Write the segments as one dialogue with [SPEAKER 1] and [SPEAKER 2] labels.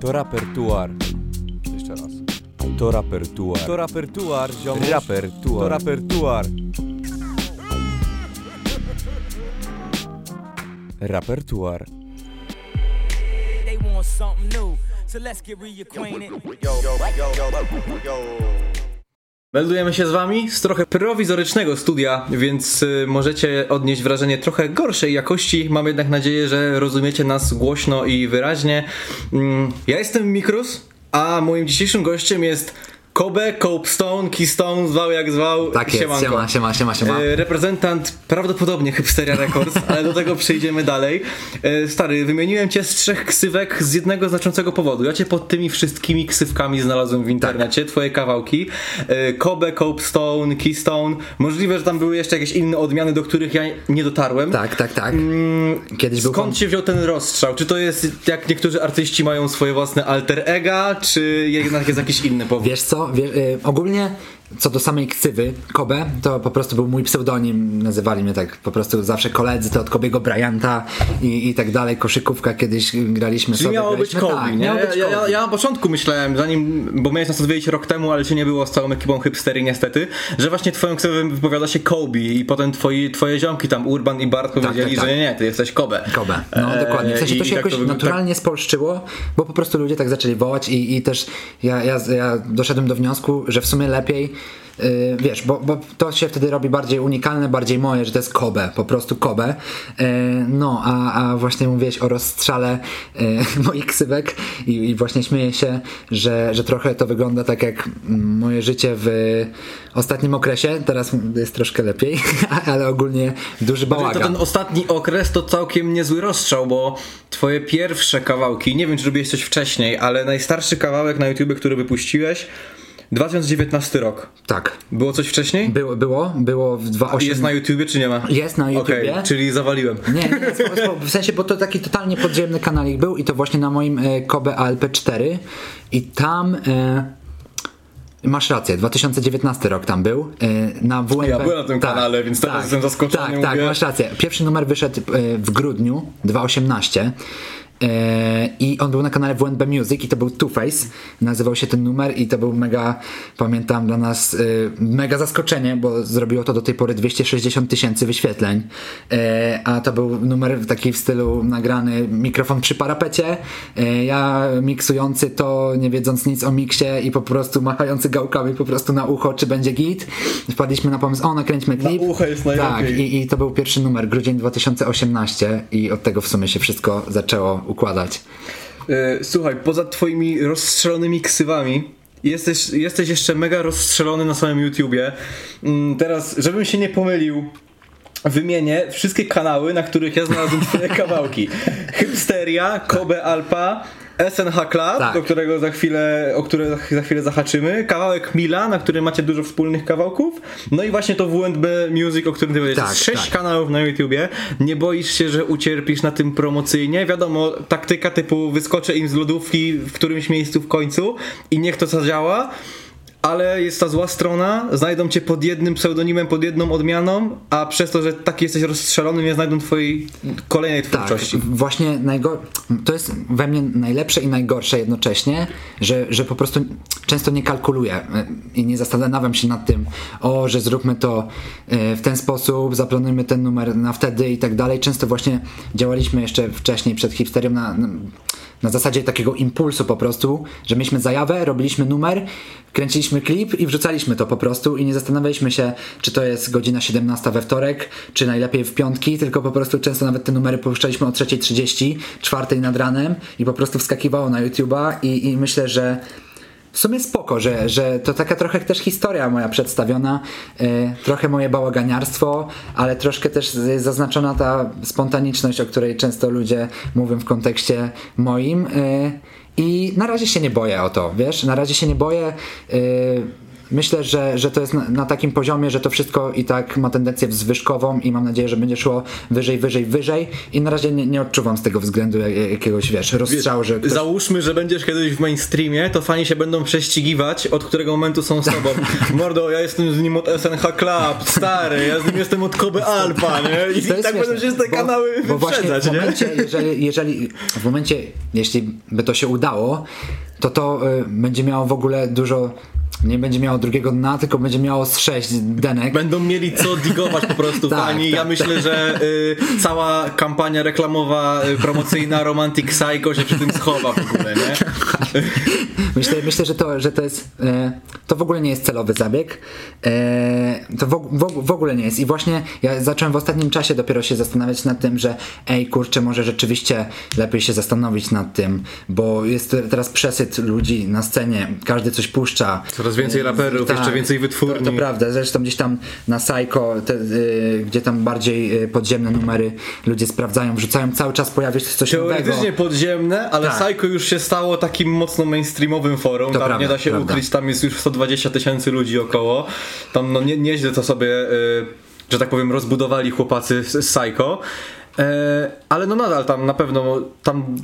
[SPEAKER 1] To rapertuar.
[SPEAKER 2] Jeszcze raz.
[SPEAKER 1] To rapertuar. To rapertuar, ziomuś. Rapertuar. To rapertuar. Rapertuar.
[SPEAKER 3] They want something new, so let's get reacquainted.
[SPEAKER 2] Yo, yo, yo, yo, yo.
[SPEAKER 4] Meldujemy się z wami z trochę prowizorycznego studia, więc y, możecie odnieść wrażenie trochę gorszej jakości. Mam jednak nadzieję, że rozumiecie nas głośno i wyraźnie. Mm, Ja jestem Mikrus, a moim dzisiejszym gościem jest Kobe, Copestone, Keystone, zwał jak zwał.
[SPEAKER 5] Tak jest,
[SPEAKER 4] Siemanko.
[SPEAKER 5] siema, siema, siema, siema.
[SPEAKER 4] E, Reprezentant prawdopodobnie Hipsteria Records, ale do tego przejdziemy dalej. E, Stary, wymieniłem cię z trzech ksywek z jednego znaczącego powodu. Ja cię pod tymi wszystkimi ksywkami znalazłem w internecie,
[SPEAKER 5] Tak.
[SPEAKER 4] twoje kawałki. E, Kobe, Copestone, Keystone. Możliwe, że tam były jeszcze jakieś inne odmiany, do których ja nie dotarłem.
[SPEAKER 5] Tak, tak, tak. Kiedyś był
[SPEAKER 4] Skąd się wziął ten rozstrzał? Czy to jest, jak niektórzy artyści mają swoje własne alter ega, czy jednak jest jakiś inny powód?
[SPEAKER 5] Wiesz co, Wie, y, ogólnie co do samej ksywy Kobe, to po prostu był mój pseudonim, nazywali mnie tak po prostu zawsze koledzy, to od Kobiego Bryanta i, i tak dalej, koszykówka kiedyś graliśmy
[SPEAKER 4] Czyli
[SPEAKER 5] sobie.
[SPEAKER 4] miało być Kobe,
[SPEAKER 5] tak,
[SPEAKER 4] nie?
[SPEAKER 5] miało być
[SPEAKER 4] ja, ja,
[SPEAKER 5] Kobe.
[SPEAKER 4] ja na początku myślałem, zanim, bo miałeś nas odwiedzić rok temu, ale cię nie było z całą ekipą hipstery niestety, że właśnie twoją ksywę wypowiada się Kobe i potem twoi, twoje ziomki tam, Urban i Bart powiedzieli,
[SPEAKER 5] tak, tak.
[SPEAKER 4] że nie, nie, ty jesteś Kobe.
[SPEAKER 5] Kobe. No
[SPEAKER 4] Eee,
[SPEAKER 5] dokładnie. W sensie
[SPEAKER 4] i-
[SPEAKER 5] to się
[SPEAKER 4] tak
[SPEAKER 5] jakoś
[SPEAKER 4] wygląda-
[SPEAKER 5] naturalnie spolszczyło, bo po prostu ludzie tak zaczęli wołać i, i też ja, ja, ja doszedłem do wniosku, że w sumie lepiej Yy, wiesz, bo, bo to się wtedy robi bardziej unikalne, bardziej moje, że to jest Kobe, po prostu Kobe. Yy, no, a, a właśnie mówiłeś o rozstrzale yy, moich ksywek i, i właśnie śmieję się, że, że trochę to wygląda tak jak moje życie w ostatnim okresie. Teraz jest troszkę lepiej, ale ogólnie duży
[SPEAKER 4] Czyli
[SPEAKER 5] bałagan.
[SPEAKER 4] to ten ostatni okres to całkiem niezły rozstrzał, bo twoje pierwsze kawałki, nie wiem czy robiłeś coś wcześniej, ale najstarszy kawałek na YouTube, który wypuściłeś, 2019 rok.
[SPEAKER 5] Tak.
[SPEAKER 4] Było coś wcześniej?
[SPEAKER 5] Było, było, było w 2.8.
[SPEAKER 4] Jest na YouTubie czy nie ma?
[SPEAKER 5] Jest na YouTubie.
[SPEAKER 4] Okej, czyli zawaliłem.
[SPEAKER 5] Nie, nie, w sensie, bo to taki totalnie podziemny kanalik był i to właśnie na moim e, Kobe ALP4 i tam e, masz rację, 2019 rok tam był e, na WNP.
[SPEAKER 4] Ja byłem na tym kanale, więc teraz jestem zaskoczony,
[SPEAKER 5] Tak, tak,
[SPEAKER 4] mówię-
[SPEAKER 5] masz rację. Pierwszy numer wyszedł e, w grudniu 2018 e, i on był na kanale WNB Music i to był Two Face, nazywał się ten numer i to był mega, pamiętam dla nas e, mega zaskoczenie, bo zrobiło to do tej pory 260 tysięcy wyświetleń, e, a to był numer taki w stylu nagrany mikrofon przy parapecie, e, ja miksujący to nie wiedząc nic o miksie i po prostu machający gałkami po prostu na ucho, czy będzie git. Wpadliśmy na pomysł, o nakręćmy klip.
[SPEAKER 4] ucho jest najlepiej.
[SPEAKER 5] Tak, i, i to był pierwszy numer, grudzień 2018 i od tego w sumie się wszystko zaczęło układać.
[SPEAKER 4] E, Słuchaj, poza twoimi rozstrzelonymi ksywami, jesteś, jesteś jeszcze mega rozstrzelony na samym YouTubie. Mm, Teraz, żebym się nie pomylił, wymienię wszystkie kanały, na których ja znalazłem twoje kawałki. Hipsteria, Kobe Alpa, SNH Club,
[SPEAKER 5] Tak.
[SPEAKER 4] do którego za chwilę, o które za- chwilę zahaczymy, kawałek Mila, na którym macie dużo wspólnych kawałków, no i właśnie to WNB Music, o którym ty powiedziałeś.
[SPEAKER 5] Tak,
[SPEAKER 4] Sześć
[SPEAKER 5] tak.
[SPEAKER 4] kanałów na YouTubie. Nie boisz się, że ucierpisz na tym promocyjnie? Wiadomo, taktyka typu wyskoczę im z lodówki w którymś miejscu w końcu i niech to zadziała. Ale jest ta zła strona, znajdą cię pod jednym pseudonimem, pod jedną odmianą, a przez to, że taki jesteś rozstrzelony, nie znajdą twojej kolejnej
[SPEAKER 5] Tak,
[SPEAKER 4] twórczości.
[SPEAKER 5] właśnie najgo- to jest we mnie najlepsze i najgorsze jednocześnie, że, że po prostu często nie kalkuluję y, i nie zastanawiam się nad tym, o, że zróbmy to y, w ten sposób, zaplanujmy ten numer na wtedy i tak dalej. Często właśnie działaliśmy jeszcze wcześniej przed hipsterią na, na, na zasadzie takiego impulsu po prostu, że mieliśmy zajawę, robiliśmy numer, kręciliśmy klip i wrzucaliśmy to po prostu i nie zastanawialiśmy się, czy to jest godzina 17 we wtorek, czy najlepiej w piątki, tylko po prostu często nawet te numery puszczaliśmy o 3.30, czwartej nad ranem i po prostu wskakiwało na YouTube'a i, i myślę, że w sumie spoko, że, że to taka trochę też historia moja przedstawiona, e, trochę moje bałaganiarstwo, ale troszkę też zaznaczona ta spontaniczność, o której często ludzie mówią w kontekście moim. e, I na razie się nie boję o to, wiesz, na razie się nie boję. e, myślę, że, że to jest na, na takim poziomie, że to wszystko i tak ma tendencję zwyżkową i mam nadzieję, że będzie szło wyżej, wyżej, wyżej i na razie nie, nie odczuwam z tego względu jak, jakiegoś, wiesz, rozstrzału, że ktoś...
[SPEAKER 4] Załóżmy, że będziesz kiedyś w mainstreamie, to fani się będą prześcigiwać, od którego momentu są z tobą. Mordo, ja jestem z nim od SNH Club, stary, ja z nim jestem od Koby Alfa, nie? I,
[SPEAKER 5] jest
[SPEAKER 4] tak będą się z te
[SPEAKER 5] bo-
[SPEAKER 4] kanały
[SPEAKER 5] bo
[SPEAKER 4] wyprzedzać,
[SPEAKER 5] w
[SPEAKER 4] nie?
[SPEAKER 5] momencie, jeżeli, jeżeli, w momencie, jeśli by to się udało, to to y, będzie miało w ogóle dużo, nie będzie miało drugiego dna, tylko będzie miało z sześć denek.
[SPEAKER 4] Będą mieli co digować po prostu
[SPEAKER 5] Tak,
[SPEAKER 4] fani. Ja
[SPEAKER 5] tak,
[SPEAKER 4] myślę, że y, cała kampania reklamowa, y, promocyjna Romantic Psycho się przy tym schowa w ogóle, nie?
[SPEAKER 5] Myślę, myślę że, to, że to jest. E, to w ogóle nie jest celowy zabieg. E, to w, w, w ogóle nie jest. I właśnie ja zacząłem w ostatnim czasie dopiero się zastanawiać nad tym, że ej kurczę, może rzeczywiście lepiej się zastanowić nad tym, bo jest teraz przesyt ludzi na scenie, każdy coś puszcza.
[SPEAKER 4] Coraz więcej raperów, jeszcze więcej wytwórni.
[SPEAKER 5] Tak. To, to prawda, zresztą gdzieś tam na Psycho, te, y, gdzie tam bardziej y, podziemne numery ludzie sprawdzają, wrzucają, cały czas pojawia się coś nowego.
[SPEAKER 4] Teoretycznie podziemne, ale
[SPEAKER 5] Tak.
[SPEAKER 4] Psycho już się stało takim mocno mainstreamowym forum.
[SPEAKER 5] To
[SPEAKER 4] tam
[SPEAKER 5] prawda,
[SPEAKER 4] nie da się
[SPEAKER 5] prawda.
[SPEAKER 4] ukryć, tam jest już 120 tysięcy ludzi około. Tam no nie, nieźle to sobie, y, że tak powiem, rozbudowali chłopacy z, z Psycho. E, ale no nadal tam na pewno tam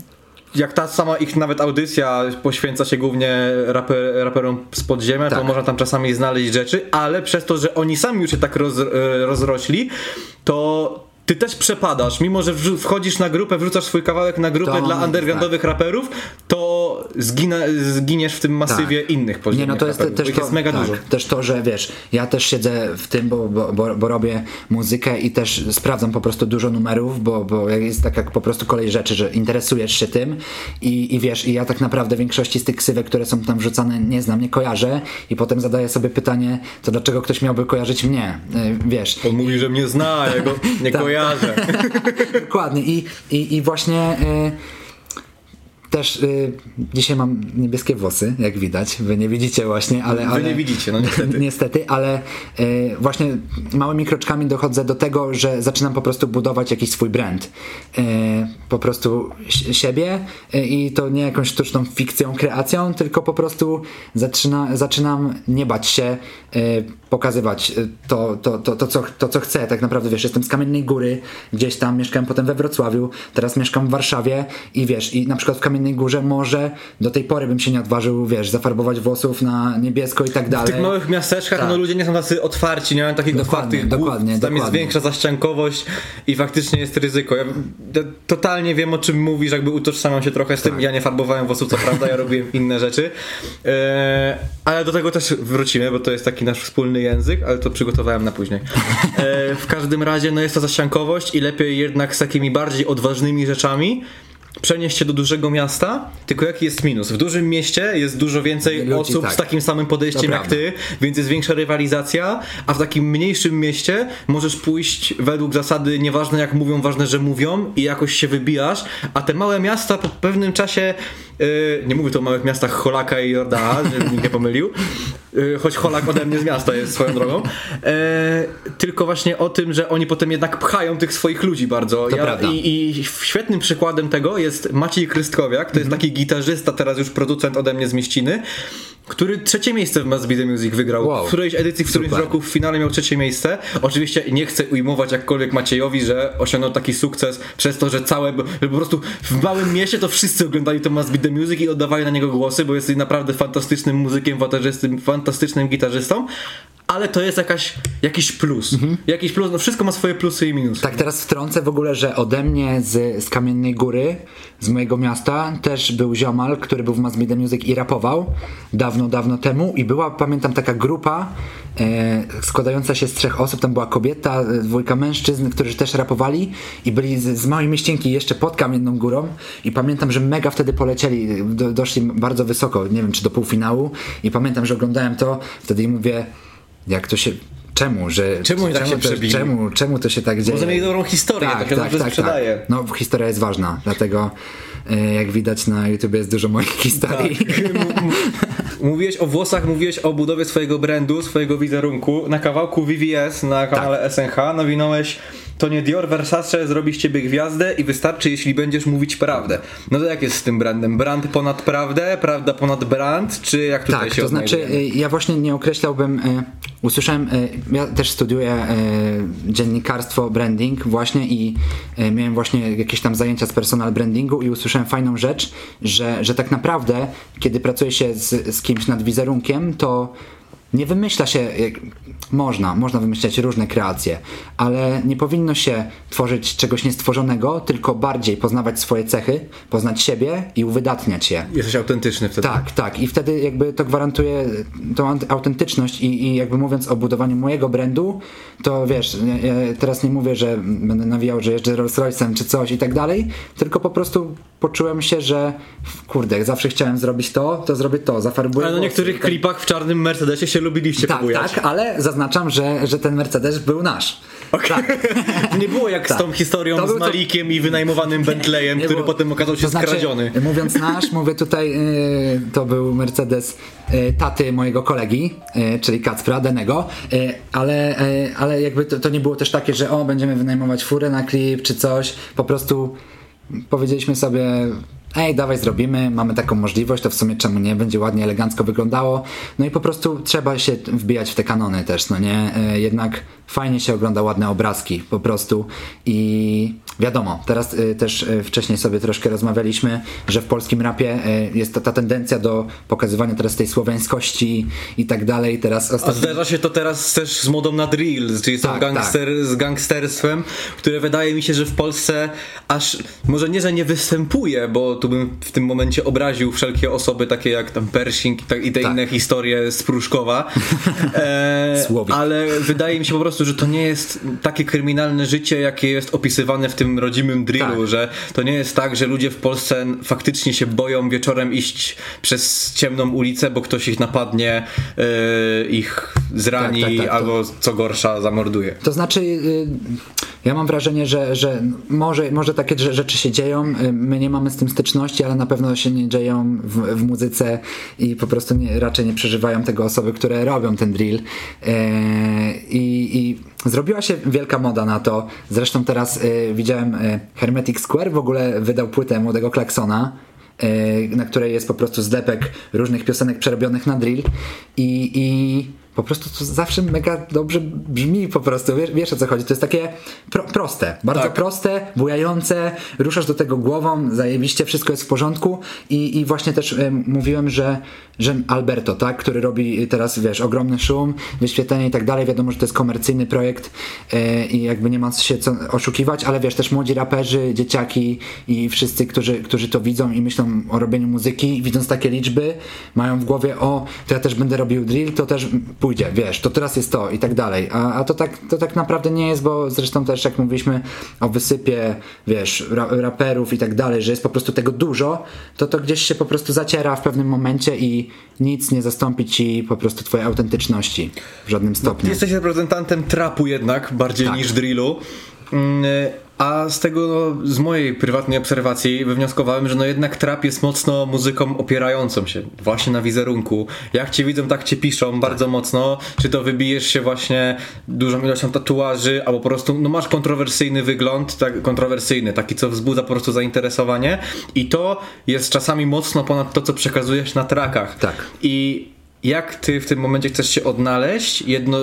[SPEAKER 4] jak ta sama ich nawet audycja poświęca się głównie raper, raperom z podziemia, to
[SPEAKER 5] Tak.
[SPEAKER 4] można tam czasami znaleźć rzeczy, ale przez to, że oni sami już się tak roz, e, rozrośli, to ty też przepadasz, mimo że wchodzisz na grupę, wrzucasz swój kawałek na grupę
[SPEAKER 5] To-
[SPEAKER 4] dla undergroundowych raperów, to zgina, zginiesz w tym masywie innych
[SPEAKER 5] Nie,
[SPEAKER 4] podziemnych
[SPEAKER 5] no to jest też to,
[SPEAKER 4] jest mega
[SPEAKER 5] tak,
[SPEAKER 4] dużo.
[SPEAKER 5] też to, że wiesz, ja też siedzę w tym, bo, bo, bo, bo robię muzykę i też sprawdzam po prostu dużo numerów, bo, bo jest tak jak po prostu kolej rzeczy, że interesujesz się tym i, i wiesz, i ja tak naprawdę większości z tych ksywek, które są tam wrzucane nie znam, nie kojarzę i potem zadaję sobie pytanie, to dlaczego ktoś miałby kojarzyć mnie, Y, wiesz.
[SPEAKER 4] On mówi, że mnie zna, ja go nie
[SPEAKER 5] Tak,
[SPEAKER 4] kojarzę.
[SPEAKER 5] Dokładnie i, i, i właśnie y, też y, dzisiaj mam niebieskie włosy, jak widać. Wy nie widzicie właśnie, ale...
[SPEAKER 4] Wy
[SPEAKER 5] ale
[SPEAKER 4] nie widzicie, no niestety.
[SPEAKER 5] niestety, ale y, właśnie małymi kroczkami dochodzę do tego, że zaczynam po prostu budować jakiś swój brand. Y, po prostu si- siebie y, i to nie jakąś sztuczną fikcją, kreacją, tylko po prostu zaczyna, zaczynam nie bać się y, pokazywać y, to, to, to, to, co, to, co chcę. Tak naprawdę, wiesz, jestem z Kamiennej Góry, gdzieś tam mieszkałem potem we Wrocławiu, teraz mieszkam w Warszawie i wiesz, i na przykład w Kamiennej Górze może do tej pory bym się nie odważył, wiesz, zafarbować włosów na niebiesko i tak
[SPEAKER 4] W
[SPEAKER 5] dalej.
[SPEAKER 4] tych małych miasteczkach
[SPEAKER 5] Tak.
[SPEAKER 4] no ludzie nie są tacy otwarci, nie mają takich
[SPEAKER 5] Dokładnie,
[SPEAKER 4] otwartych głów,
[SPEAKER 5] dokładnie,
[SPEAKER 4] tam jest
[SPEAKER 5] dokładnie.
[SPEAKER 4] większa zaściankowość i faktycznie jest ryzyko. Ja, totalnie wiem o czym mówisz, jakby utożsamiam się trochę z tym.
[SPEAKER 5] Tak.
[SPEAKER 4] Ja nie farbowałem włosów, co prawda, ja robiłem inne rzeczy. E, ale do tego też wrócimy, bo to jest taki nasz wspólny język, ale to przygotowałem na później. E, w każdym razie no jest to zaściankowość i lepiej jednak z takimi bardziej odważnymi rzeczami przenieść się do dużego miasta, tylko jaki jest minus? W dużym mieście jest dużo więcej
[SPEAKER 5] Ludzi,
[SPEAKER 4] osób
[SPEAKER 5] tak.
[SPEAKER 4] z takim samym podejściem jak ty, więc jest większa rywalizacja, a w takim mniejszym mieście możesz pójść według zasady nieważne jak mówią, ważne, że mówią i jakoś się wybijasz, a te małe miasta po pewnym czasie, nie mówię tu o małych miastach Holaka i Jordana, żeby nikt nie pomylił, yy, choć Holak ode mnie z miasta jest swoją drogą, yy, tylko właśnie o tym, że oni potem jednak pchają tych swoich ludzi bardzo.
[SPEAKER 5] Prawda.
[SPEAKER 4] I, I świetnym przykładem tego jest Maciej Krystkowiak, to jest
[SPEAKER 5] Mhm.
[SPEAKER 4] taki gitarzysta, teraz już producent ode mnie z Mieściny, który trzecie miejsce w Must Be The Music wygrał.
[SPEAKER 5] Wow.
[SPEAKER 4] W którejś edycji, w którymś
[SPEAKER 5] Super.
[SPEAKER 4] roku w finale miał trzecie miejsce. Oczywiście nie chcę ujmować jakkolwiek Maciejowi, że osiągnął taki sukces przez to, że całe, że po prostu w małym mieście to wszyscy oglądali to Must Be The Music i oddawali na niego głosy, bo jest naprawdę fantastycznym muzykiem, fantastycznym gitarzystą. Ale to jest jakaś, jakiś plus. Jakiś plus, no wszystko ma swoje plusy i minusy.
[SPEAKER 5] Tak, teraz wtrącę w ogóle, że ode mnie z, z Kamiennej Góry, z mojego miasta, też był ziomal, który był w Mass Media Music i rapował dawno, dawno temu. I była, pamiętam, taka grupa e, składająca się z trzech osób, tam była kobieta, e, dwójka mężczyzn, którzy też rapowali i byli z, z małej mieścienki jeszcze pod Kamienną Górą. I pamiętam, że mega wtedy polecieli, do, doszli bardzo wysoko, nie wiem, czy do półfinału. I pamiętam, że oglądałem to, wtedy im mówię, jak to się... Czemu, że
[SPEAKER 4] Czemu oni tak się
[SPEAKER 5] to,
[SPEAKER 4] przebili?
[SPEAKER 5] czemu, czemu to się tak dzieje?
[SPEAKER 4] Może mieli dobrą historię, to się dobrze sprzedaje.
[SPEAKER 5] No, historia jest ważna, dlatego e, jak widać na YouTube jest dużo moich historii.
[SPEAKER 4] Tak. Mówiłeś o włosach, mówiłeś o budowie swojego brandu, swojego wizerunku. Na kawałku VVS na kanale
[SPEAKER 5] Tak.
[SPEAKER 4] SNH nawinąłeś to nie Dior Versace zrobi z ciebie gwiazdę i wystarczy, jeśli będziesz mówić prawdę. No to jak jest z tym brandem? Brand ponad prawdę, prawda ponad brand, czy jak tutaj
[SPEAKER 5] Tak,
[SPEAKER 4] się
[SPEAKER 5] to znaczy y, ja właśnie nie określałbym, y, usłyszałem, y, ja też studiuję y, dziennikarstwo, branding właśnie i miałem właśnie jakieś tam zajęcia z personal brandingu i usłyszałem fajną rzecz, że, że tak naprawdę kiedy pracuje się z, z kimś nad wizerunkiem, to nie wymyśla się, można, można wymyślać różne kreacje, ale nie powinno się tworzyć czegoś niestworzonego, tylko bardziej poznawać swoje cechy, poznać siebie i uwydatniać je.
[SPEAKER 4] Jesteś autentyczny wtedy.
[SPEAKER 5] Tak, tak. I wtedy jakby to gwarantuje tą autentyczność i, i jakby mówiąc o budowaniu mojego brandu, to wiesz, ja, teraz nie mówię, że będę nawijał, że jeżdżę Rolls Royce'em czy coś i tak dalej, tylko po prostu poczułem się, że kurde, jak zawsze chciałem zrobić to, to zrobię to, zafarbuję
[SPEAKER 4] Ale na niektórych
[SPEAKER 5] Tak.
[SPEAKER 4] klipach w czarnym Mercedesie się lubiliście
[SPEAKER 5] Tak,
[SPEAKER 4] pobujać.
[SPEAKER 5] tak, ale zaznaczam, że, że ten Mercedes był nasz. Tak.
[SPEAKER 4] Nie było jak
[SPEAKER 5] Tak.
[SPEAKER 4] z tą historią
[SPEAKER 5] To
[SPEAKER 4] z
[SPEAKER 5] był to-
[SPEAKER 4] Malikiem i wynajmowanym Bentleyem,
[SPEAKER 5] Nie
[SPEAKER 4] który
[SPEAKER 5] było-
[SPEAKER 4] potem okazał się
[SPEAKER 5] to znaczy,
[SPEAKER 4] skradziony.
[SPEAKER 5] Mówiąc nasz, mówię tutaj, yy, to był Mercedes yy, taty mojego kolegi, yy, czyli Kacpra Denego, ale, ale jakby to, to nie było też takie, że o, będziemy wynajmować furę na klip czy coś, po prostu powiedzieliśmy sobie ej, dawaj zrobimy, mamy taką możliwość, to w sumie czemu nie, będzie ładnie, elegancko wyglądało. No i po prostu trzeba się wbijać w te kanony też, no nie? E, Jednak fajnie się ogląda ładne obrazki po prostu i wiadomo, teraz e, też e, wcześniej sobie troszkę rozmawialiśmy, że w polskim rapie e, jest ta, ta tendencja do pokazywania teraz tej słowiańskości i tak dalej. Teraz
[SPEAKER 4] A
[SPEAKER 5] ostatnio...
[SPEAKER 4] zdarza się to teraz też z modą na drill, czyli
[SPEAKER 5] Tak,
[SPEAKER 4] gangster, z gangsterstwem, które wydaje mi się, że w Polsce aż, może nie, że nie występuje, bo tu bym w tym momencie obraził wszelkie osoby takie jak tam Pershing i, tak, i te
[SPEAKER 5] Tak.
[SPEAKER 4] inne historie z Pruszkowa, e, ale wydaje mi się po prostu, że to nie jest takie kryminalne życie, jakie jest opisywane w tym rodzimym drillu,
[SPEAKER 5] Tak.
[SPEAKER 4] że to nie jest tak, że ludzie w Polsce faktycznie się boją wieczorem iść przez ciemną ulicę, bo ktoś ich napadnie, e, ich zrani
[SPEAKER 5] Tak, tak, tak,
[SPEAKER 4] albo co gorsza zamorduje.
[SPEAKER 5] To znaczy, y, ja mam wrażenie, że, że może, może takie rze- rzeczy się dzieją, y, my nie mamy z tym styczności, ale na pewno się nie dzieją w, w muzyce i po prostu nie, raczej nie przeżywają tego osoby, które robią ten drill. E, I, I zrobiła się wielka moda na to. Zresztą teraz y, widziałem y, Hermetic Square w ogóle wydał płytę młodego Klaksona e, na której jest po prostu zlepek różnych piosenek przerobionych na drill i, i po prostu to zawsze mega dobrze brzmi po prostu, wiesz, wiesz o co chodzi, to jest takie pro, proste, bardzo
[SPEAKER 4] Tak.
[SPEAKER 5] proste, bujające, ruszasz do tego głową, zajebiście, wszystko jest w porządku. I, i właśnie też e, mówiłem, że, że Alberto, tak, który robi teraz, wiesz, ogromny szum, wyświetlenie i tak dalej, wiadomo, że to jest komercyjny projekt e, i jakby nie ma się co oszukiwać, ale wiesz, też młodzi raperzy, dzieciaki i wszyscy, którzy, którzy to widzą i myślą o robieniu muzyki, widząc takie liczby, mają w głowie, o, to ja też będę robił drill, to też pójdzie, wiesz, to teraz jest to i tak dalej, a, a to, tak, to tak naprawdę nie jest, bo zresztą też jak mówiliśmy o wysypie, wiesz, ra, raperów i tak dalej, że jest po prostu tego dużo, to to gdzieś się po prostu zaciera w pewnym momencie i nic nie zastąpi ci po prostu twojej autentyczności w żadnym stopniu.
[SPEAKER 4] Jesteś reprezentantem trapu jednak, bardziej
[SPEAKER 5] Tak.
[SPEAKER 4] niż drillu. Mm, A z tego, z mojej prywatnej obserwacji wywnioskowałem, że no jednak trap jest mocno muzyką opierającą się właśnie na wizerunku. Jak cię widzą, tak cię piszą bardzo mocno. Czy to wybijesz się właśnie dużą ilością tatuaży, albo po prostu no masz kontrowersyjny wygląd, tak, kontrowersyjny, taki co wzbudza po prostu zainteresowanie. I to jest czasami mocno ponad to, co przekazujesz na trakach.
[SPEAKER 5] Tak.
[SPEAKER 4] I jak ty w tym momencie chcesz się odnaleźć, jedno,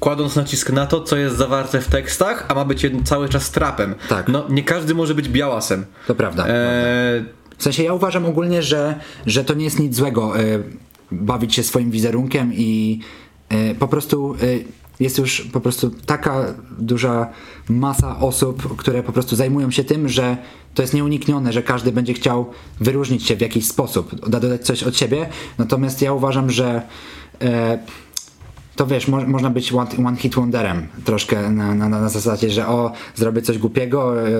[SPEAKER 4] kładąc nacisk na to, co jest zawarte w tekstach, a ma być jedno, cały czas trapem.
[SPEAKER 5] Tak.
[SPEAKER 4] No, nie każdy może być białasem.
[SPEAKER 5] To prawda.
[SPEAKER 4] Eee,
[SPEAKER 5] W sensie ja uważam ogólnie, że, że to nie jest nic złego e, bawić się swoim wizerunkiem i e, po prostu e, jest już po prostu taka duża masa osób, które po prostu zajmują się tym, że to jest nieuniknione, że każdy będzie chciał wyróżnić się w jakiś sposób, da- dodać coś od siebie. Natomiast ja uważam, że e, to wiesz, mo można być one, one hit wonderem troszkę na, na, na zasadzie, że o, zrobię coś głupiego, e,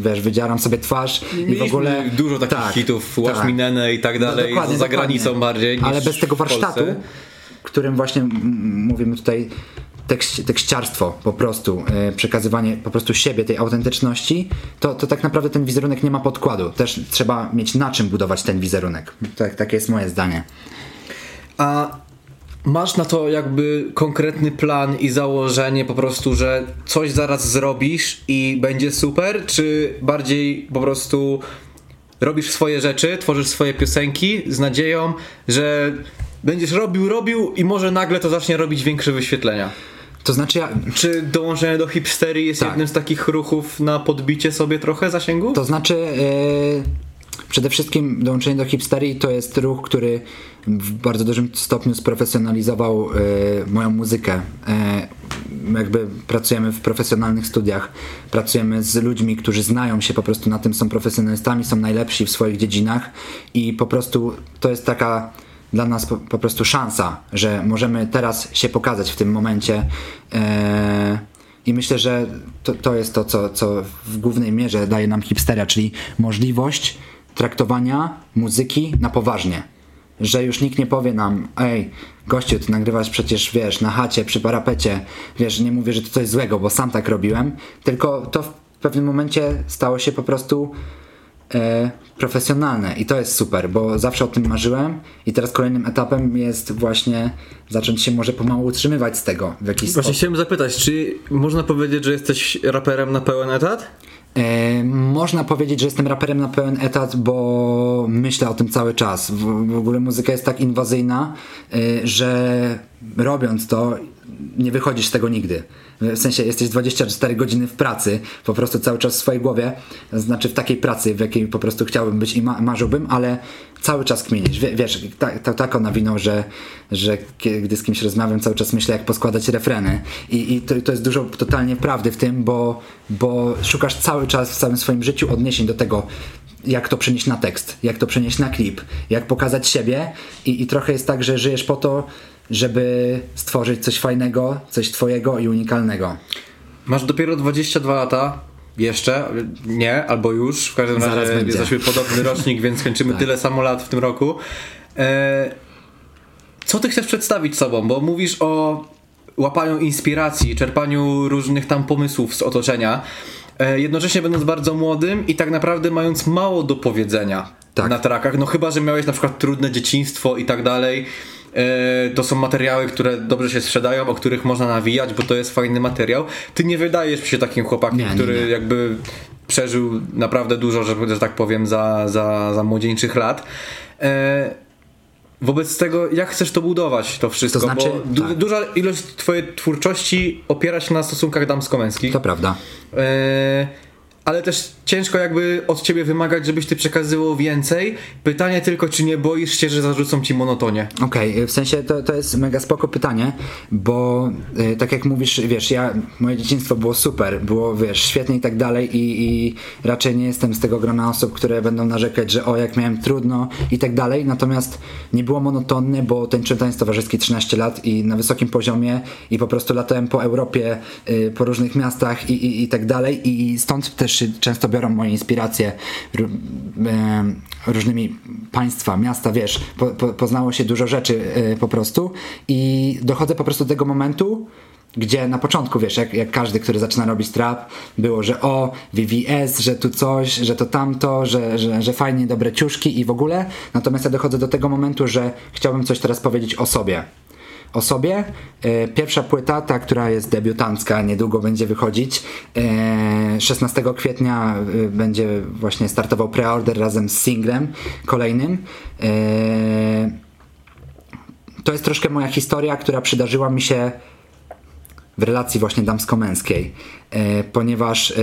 [SPEAKER 5] wiesz, wydzieram sobie twarz i w
[SPEAKER 4] mieliśmy
[SPEAKER 5] ogóle...
[SPEAKER 4] dużo takich
[SPEAKER 5] Tak,
[SPEAKER 4] hitów,
[SPEAKER 5] tak.
[SPEAKER 4] I tak dalej,
[SPEAKER 5] No,
[SPEAKER 4] za granicą bardziej niż
[SPEAKER 5] Ale bez tego warsztatu, którym właśnie mówimy tutaj tekst, tekściarstwo po prostu, e, przekazywanie po prostu siebie, tej autentyczności, to, to tak naprawdę ten wizerunek nie ma podkładu. Też trzeba mieć na czym budować ten wizerunek. Tak, takie jest moje zdanie.
[SPEAKER 4] A masz na to jakby konkretny plan i założenie po prostu, że coś zaraz zrobisz i będzie super, czy bardziej po prostu robisz swoje rzeczy, tworzysz swoje piosenki z nadzieją, że będziesz robił, robił i może nagle to zacznie robić większe wyświetlenia.
[SPEAKER 5] To znaczy ja,
[SPEAKER 4] Czy dołączenie do hipsterii jest
[SPEAKER 5] Tak.
[SPEAKER 4] jednym z takich ruchów na podbicie sobie trochę zasięgu?
[SPEAKER 5] To znaczy, e, przede wszystkim dołączenie do hipsterii to jest ruch, który w bardzo dużym stopniu sprofesjonalizował e, moją muzykę. E, jakby pracujemy w profesjonalnych studiach, pracujemy z ludźmi, którzy znają się po prostu na tym, są profesjonalistami, są najlepsi w swoich dziedzinach i po prostu to jest taka dla nas po, po prostu szansa, że możemy teraz się pokazać w tym momencie. E, i myślę, że to, to jest to, co, co w głównej mierze daje nam hipsteria, czyli możliwość traktowania muzyki na poważnie. Że już nikt nie powie nam, ej, gościu, ty nagrywasz przecież, wiesz, na chacie, przy parapecie, wiesz, nie mówię, że to coś złego, bo sam tak robiłem, tylko to w pewnym momencie stało się po prostu e, profesjonalne i to jest super, bo zawsze o tym marzyłem i teraz kolejnym etapem jest właśnie zacząć się może pomału utrzymywać z tego w jakiś
[SPEAKER 4] Właśnie
[SPEAKER 5] sposób.
[SPEAKER 4] chciałem zapytać, czy można powiedzieć, że jesteś raperem na pełen etat?
[SPEAKER 5] E, można powiedzieć, że jestem raperem na pełen etat, bo myślę o tym cały czas. W, w ogóle muzyka jest tak inwazyjna, e, że robiąc to nie wychodzisz z tego nigdy. W sensie jesteś 24 godziny w pracy, po prostu cały czas w swojej głowie, znaczy w takiej pracy, w jakiej po prostu chciałbym być i ma- marzyłbym, ale cały czas kminisz. Wie, wiesz, tak, tak, tak nawinął, że, że gdy z kimś rozmawiam, cały czas myślę, jak poskładać refreny. I, i to, to jest dużo totalnie prawdy w tym, bo, bo szukasz cały czas w całym swoim życiu odniesień do tego, jak to przenieść na tekst, jak to przenieść na klip, jak pokazać siebie i, i trochę jest tak, że żyjesz po to, żeby stworzyć coś fajnego, coś twojego i unikalnego.
[SPEAKER 4] Masz dopiero 22 lata. Jeszcze? Nie, albo już. W każdym
[SPEAKER 5] Zaraz
[SPEAKER 4] razie
[SPEAKER 5] będzie.
[SPEAKER 4] jesteśmy podobny rocznik, więc kończymy tyle samo lat w tym roku. E, co ty chcesz przedstawić sobą? Bo mówisz o łapaniu inspiracji, czerpaniu różnych tam pomysłów z otoczenia. E, jednocześnie będąc bardzo młodym i tak naprawdę mając mało do powiedzenia
[SPEAKER 5] Tak.
[SPEAKER 4] na trakach. No chyba, że miałeś na przykład trudne dzieciństwo i tak dalej. E, To są materiały, które dobrze się sprzedają, o których można nawijać, bo to jest fajny materiał. Ty nie wydajesz się takim chłopakiem,
[SPEAKER 5] Nie, nie,
[SPEAKER 4] który
[SPEAKER 5] nie.
[SPEAKER 4] jakby przeżył naprawdę dużo, że, że tak powiem, za, za, za młodzieńczych lat. E, Wobec tego, jak chcesz to budować, to wszystko?
[SPEAKER 5] To znaczy,
[SPEAKER 4] bo du-
[SPEAKER 5] tak.
[SPEAKER 4] duża ilość twojej twórczości opiera się na stosunkach damsko-męskich.
[SPEAKER 5] To prawda.
[SPEAKER 4] E, ale też ciężko jakby od ciebie wymagać, żebyś ty przekazywał więcej. Pytanie tylko, czy nie boisz się, że zarzucą ci monotonię?
[SPEAKER 5] Okej, w sensie to, to jest mega spoko pytanie, bo y, tak jak mówisz, wiesz, ja, moje dzieciństwo było super, było, wiesz, świetnie i tak dalej i, i raczej nie jestem z tego grona osób, które będą narzekać, że o, jak miałem trudno i tak dalej, natomiast nie było monotonne, bo tańczyłem taniec towarzyski 13 lat i na wysokim poziomie i po prostu latałem po Europie, y, po różnych miastach i, i, i tak dalej i stąd też się często biorą moje inspiracje em, różnymi państwa, miasta, wiesz, po, po, poznało się dużo rzeczy y, po prostu i dochodzę po prostu do tego momentu, gdzie na początku, wiesz, jak, jak każdy, który zaczyna robić trap, było, że o, VVS, że tu coś, że to tamto, że, że, że fajnie, dobre ciuszki i w ogóle. Natomiast ja dochodzę do tego momentu, że chciałbym coś teraz powiedzieć o sobie. O sobie. E, Pierwsza płyta, ta, która jest debiutancka, niedługo będzie wychodzić. E, 16 kwietnia e, będzie właśnie startował preorder razem z singlem kolejnym. E, To jest troszkę moja historia, która przydarzyła mi się w relacji właśnie damsko-męskiej, e, ponieważ e,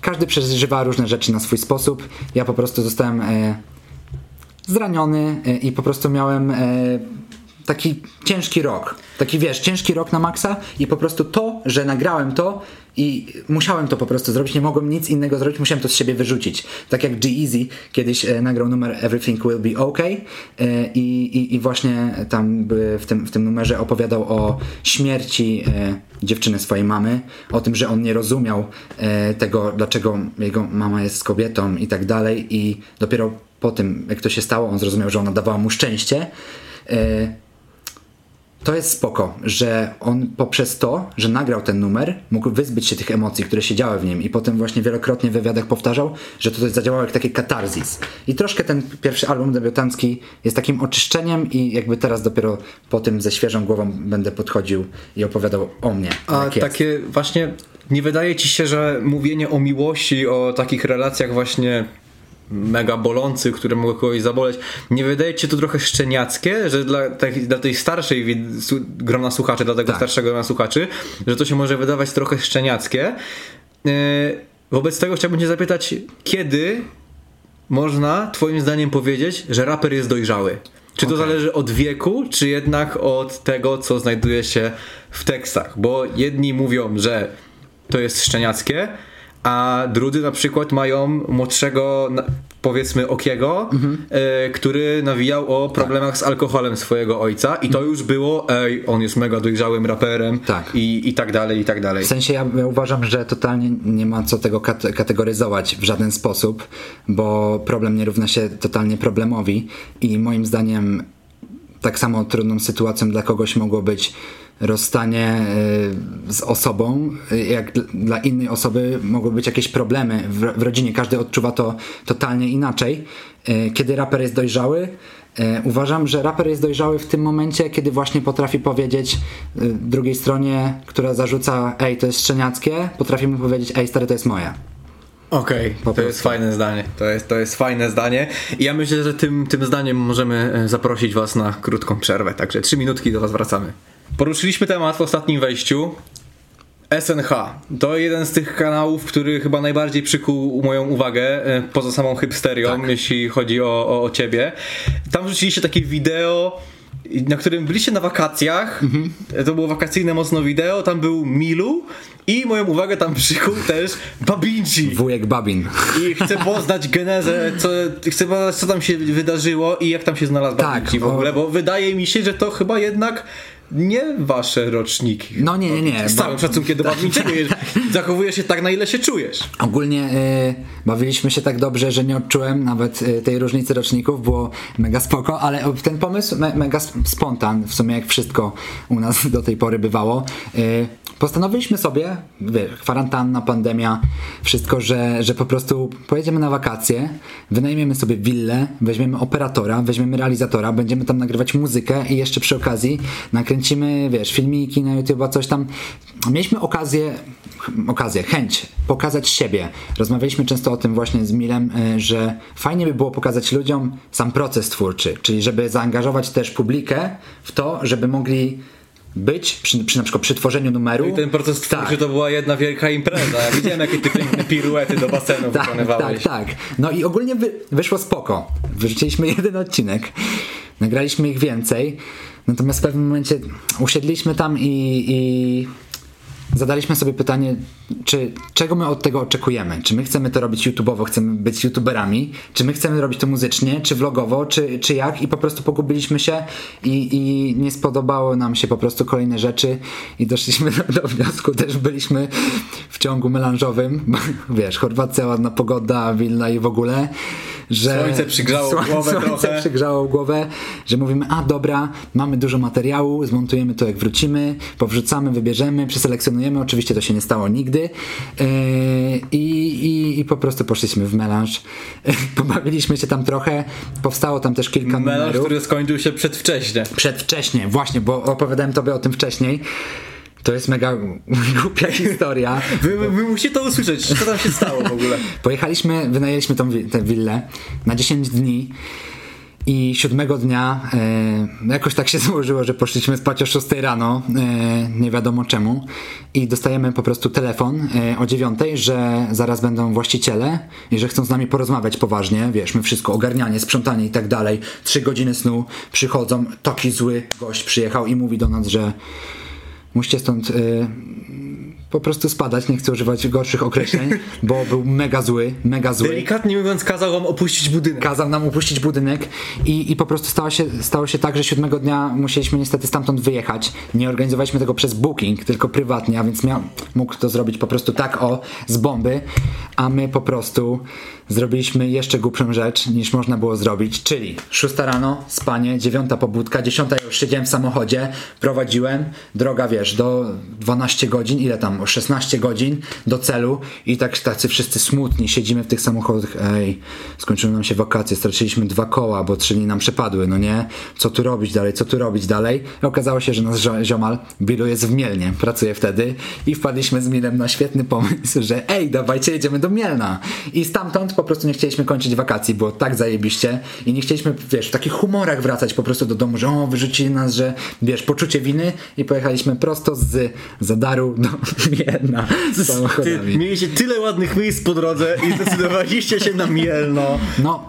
[SPEAKER 5] każdy przeżywa różne rzeczy na swój sposób. Ja po prostu zostałem e, zraniony e, i po prostu miałem e, taki ciężki rok. Taki wiesz, ciężki rok na maksa i po prostu to, że nagrałem to i musiałem to po prostu zrobić, nie mogłem nic innego zrobić, musiałem to z siebie wyrzucić. Tak jak G-Eazy kiedyś e, nagrał numer Everything Will Be Okay e, i, i, właśnie tam w, tym, w tym numerze opowiadał o śmierci e, dziewczyny swojej mamy, o tym, że on nie rozumiał e, tego, dlaczego jego mama jest kobietą i tak dalej i dopiero po tym, jak to się stało, on zrozumiał, że ona dawała mu szczęście. To jest spoko, że on poprzez to, że nagrał ten numer, mógł wyzbyć się tych emocji, które siedziały w nim i potem właśnie wielokrotnie w wywiadach powtarzał, że to zadziałało jak taki katarzis. I troszkę ten pierwszy album debiutancki jest takim oczyszczeniem i jakby teraz dopiero po tym ze świeżą głową będę podchodził i opowiadał o mnie.
[SPEAKER 4] A
[SPEAKER 5] jest.
[SPEAKER 4] takie właśnie, nie wydaje ci się, że mówienie o miłości, o takich relacjach właśnie mega bolących, które mogą kogoś zaboleć, nie wydaje ci się to trochę szczeniackie, że dla, tej- dla tej starszej grona słuchaczy, dla tego
[SPEAKER 5] Tak.
[SPEAKER 4] starszego grona słuchaczy, że to się może wydawać trochę szczeniackie. Yy, Wobec tego chciałbym cię zapytać, kiedy można twoim zdaniem powiedzieć, że raper jest dojrzały? Czy to zależy od wieku, czy jednak od tego, co znajduje się w tekstach? Bo jedni mówią, że to jest szczeniackie, a drudzy na przykład mają młodszego, powiedzmy, Okiego, e, który nawijał o problemach z alkoholem swojego ojca. I to już było, ej, on jest mega dojrzałym raperem
[SPEAKER 5] Tak.
[SPEAKER 4] i, i tak dalej, i tak dalej.
[SPEAKER 5] W sensie ja, ja uważam, że totalnie nie ma co tego kat- kategoryzować w żaden sposób, bo problem nie równa się totalnie problemowi. I moim zdaniem tak samo trudną sytuacją dla kogoś mogło być rozstanie y, z osobą, y, jak dl- dla innej osoby mogły być jakieś problemy w, rodzinie. Każdy odczuwa to totalnie inaczej. Y, Kiedy raper jest dojrzały, uważam, że raper jest dojrzały w tym momencie, kiedy właśnie potrafi powiedzieć drugiej stronie, która zarzuca ej, to jest szczeniackie, potrafi mu powiedzieć ej, stary, to jest moje.
[SPEAKER 4] Okej, to
[SPEAKER 5] prostu.
[SPEAKER 4] jest fajne zdanie. To jest, to jest fajne zdanie. I ja myślę, że tym, tym zdaniem możemy e, zaprosić Was na krótką przerwę. Także trzy minutki do Was wracamy. Poruszyliśmy temat w ostatnim wejściu. SNH to jeden z tych kanałów, który chyba najbardziej przykuł moją uwagę, e, poza samą hipsterią, jeśli chodzi o, o, o ciebie. Tam wrzuciliście takie wideo, na którym byliście na wakacjach. To było wakacyjne mocno wideo. Tam był Milu i moją uwagę tam przykuł też Babinci.
[SPEAKER 5] Wujek Babin.
[SPEAKER 4] I chcę poznać genezę, co, chcę poznać, co tam się wydarzyło i jak tam się znalazł
[SPEAKER 5] Tak,
[SPEAKER 4] Babinci w ogóle, bo wydaje mi się, że to chyba jednak nie wasze roczniki.
[SPEAKER 5] No nie, nie, nie.
[SPEAKER 4] Z całym
[SPEAKER 5] Ba-
[SPEAKER 4] szacunkiem do Babinciego, zachowujesz się tak, na ile się czujesz.
[SPEAKER 5] Ogólnie y, bawiliśmy się tak dobrze, że nie odczułem nawet y, tej różnicy roczników, było mega spoko, ale ten pomysł me, mega sp- spontan, w sumie jak wszystko u nas do tej pory bywało. Y, postanowiliśmy sobie, wiesz, kwarantanna, pandemia, wszystko, że, że po prostu pojedziemy na wakacje, wynajmiemy sobie willę, weźmiemy operatora, weźmiemy realizatora, będziemy tam nagrywać muzykę i jeszcze przy okazji nakręcimy, wiesz, filmiki na YouTube, coś tam. Mieliśmy okazję, okazję, chęć pokazać siebie. Rozmawialiśmy często o tym właśnie z Milem, y, że fajnie by było pokazać ludziom sam proces twórczy, czyli żeby zaangażować też publikę w to, żeby mogli być przy, przy na przykład przy tworzeniu numeru.
[SPEAKER 4] I ten proces
[SPEAKER 5] Tak.
[SPEAKER 4] twórczy to była jedna wielka impreza. Ja widziałem, jakie ty piękne piruety do basenu
[SPEAKER 5] Tak, tak,
[SPEAKER 4] wykonywałeś.
[SPEAKER 5] tak. No i ogólnie wy, wyszło spoko. Wyrzuciliśmy jeden odcinek, nagraliśmy ich więcej, natomiast w pewnym momencie usiedliśmy tam i, i zadaliśmy sobie pytanie, czy, czego my od tego oczekujemy? Czy my chcemy to robić YouTubeowo, chcemy być YouTuberami? Czy my chcemy robić to muzycznie, czy vlogowo, czy, czy jak? I po prostu pogubiliśmy się i, i nie spodobało nam się po prostu kolejne rzeczy i doszliśmy do, do wniosku, też byliśmy w ciągu melanżowym, wiesz, Chorwacja, ładna pogoda, Wilna i w ogóle, że...
[SPEAKER 4] Słońce przygrzało głowę
[SPEAKER 5] słońce
[SPEAKER 4] trochę.
[SPEAKER 5] przygrzało głowę, że mówimy, a dobra, mamy dużo materiału, zmontujemy to jak wrócimy, powrzucamy, wybierzemy, przeselekcjonujemy, oczywiście to się nie stało nigdy yy, i, i, i po prostu poszliśmy w melanż, pobawiliśmy się tam trochę, powstało tam też kilka
[SPEAKER 4] Melanż,
[SPEAKER 5] numerów.
[SPEAKER 4] który skończył się przedwcześnie.
[SPEAKER 5] Przedwcześnie, właśnie, bo opowiadałem tobie o tym wcześniej. To jest mega głupia historia.
[SPEAKER 4] Wy, wy, wy musicie to usłyszeć, co tam się stało w ogóle.
[SPEAKER 5] Pojechaliśmy, wynajęliśmy tą wi- tę willę na 10 dni i siódmego dnia e, jakoś tak się złożyło, że poszliśmy spać o 6 rano, e, nie wiadomo czemu. I dostajemy po prostu telefon e, o 9, że zaraz będą właściciele i że chcą z nami porozmawiać poważnie, wiesz, my wszystko, ogarnianie, sprzątanie i tak dalej, trzy godziny snu, przychodzą, taki zły gość przyjechał i mówi do nas, że musicie stąd y, po prostu spadać, nie chcę używać gorszych określeń, bo był mega zły, mega zły.
[SPEAKER 4] Delikatnie mówiąc, kazał wam opuścić budynek.
[SPEAKER 5] Kazał nam opuścić budynek i, i po prostu stało się, stało się tak, że siódmego dnia musieliśmy niestety stamtąd wyjechać. Nie organizowaliśmy tego przez booking, tylko prywatnie, a więc miał, mógł to zrobić po prostu tak o, z bomby, a my po prostu zrobiliśmy jeszcze głupszą rzecz niż można było zrobić, czyli 6 rano, spanie, 9 pobudka, 10 już siedziałem w samochodzie, prowadziłem, droga wiesz, do 12 godzin, ile tam, o 16 godzin do celu i tak tacy wszyscy smutni, siedzimy w tych samochodach, ej, skończyły nam się wakacje, straciliśmy dwa koła, bo trzy dni nam przepadły, no nie, co tu robić dalej, co tu robić dalej? I okazało się, że nasz zio- ziomal Bilu jest w Mielnie, pracuje wtedy i wpadliśmy z Milem na świetny pomysł, że ej, dawajcie, jedziemy do Mielna. I stamtąd po prostu nie chcieliśmy kończyć wakacji, było tak zajebiście i nie chcieliśmy, wiesz, w takich humorach wracać po prostu do domu, że o, wyrzucili nas, że wiesz, poczucie winy i pojechaliśmy prosto z Zadaru do Mielna z
[SPEAKER 4] Ty,
[SPEAKER 5] samochodami.
[SPEAKER 4] mieliście tyle ładnych miejsc po drodze i zdecydowaliście się na Mielno.
[SPEAKER 5] No,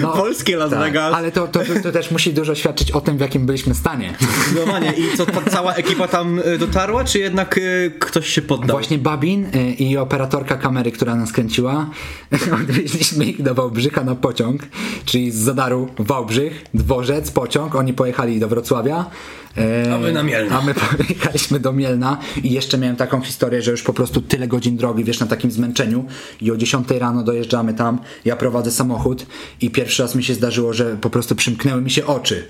[SPEAKER 5] no
[SPEAKER 4] Polskie Las Vegas.
[SPEAKER 5] ale to, to, to, to też musi dużo świadczyć o tym, w jakim byliśmy stanie.
[SPEAKER 4] Zdecydowanie. I co, ta cała ekipa tam y, dotarła, czy jednak y, ktoś się poddał?
[SPEAKER 5] Właśnie Babin y, i operatorka kamery, która nas kręciła, odwieźliśmy ich do Wałbrzycha na pociąg, czyli z Zadaru Wałbrzych, dworzec, pociąg, oni pojechali do Wrocławia. E,
[SPEAKER 4] A my na Mielno.
[SPEAKER 5] A my pojechaliśmy do Mielna i jeszcze miałem taką historię, że już po prostu tyle godzin drogi, wiesz, na takim zmęczeniu i o 10 rano dojeżdżamy tam, ja prowadzę samochód i pierwszy raz mi się zdarzyło, że po prostu przymknęły mi się oczy.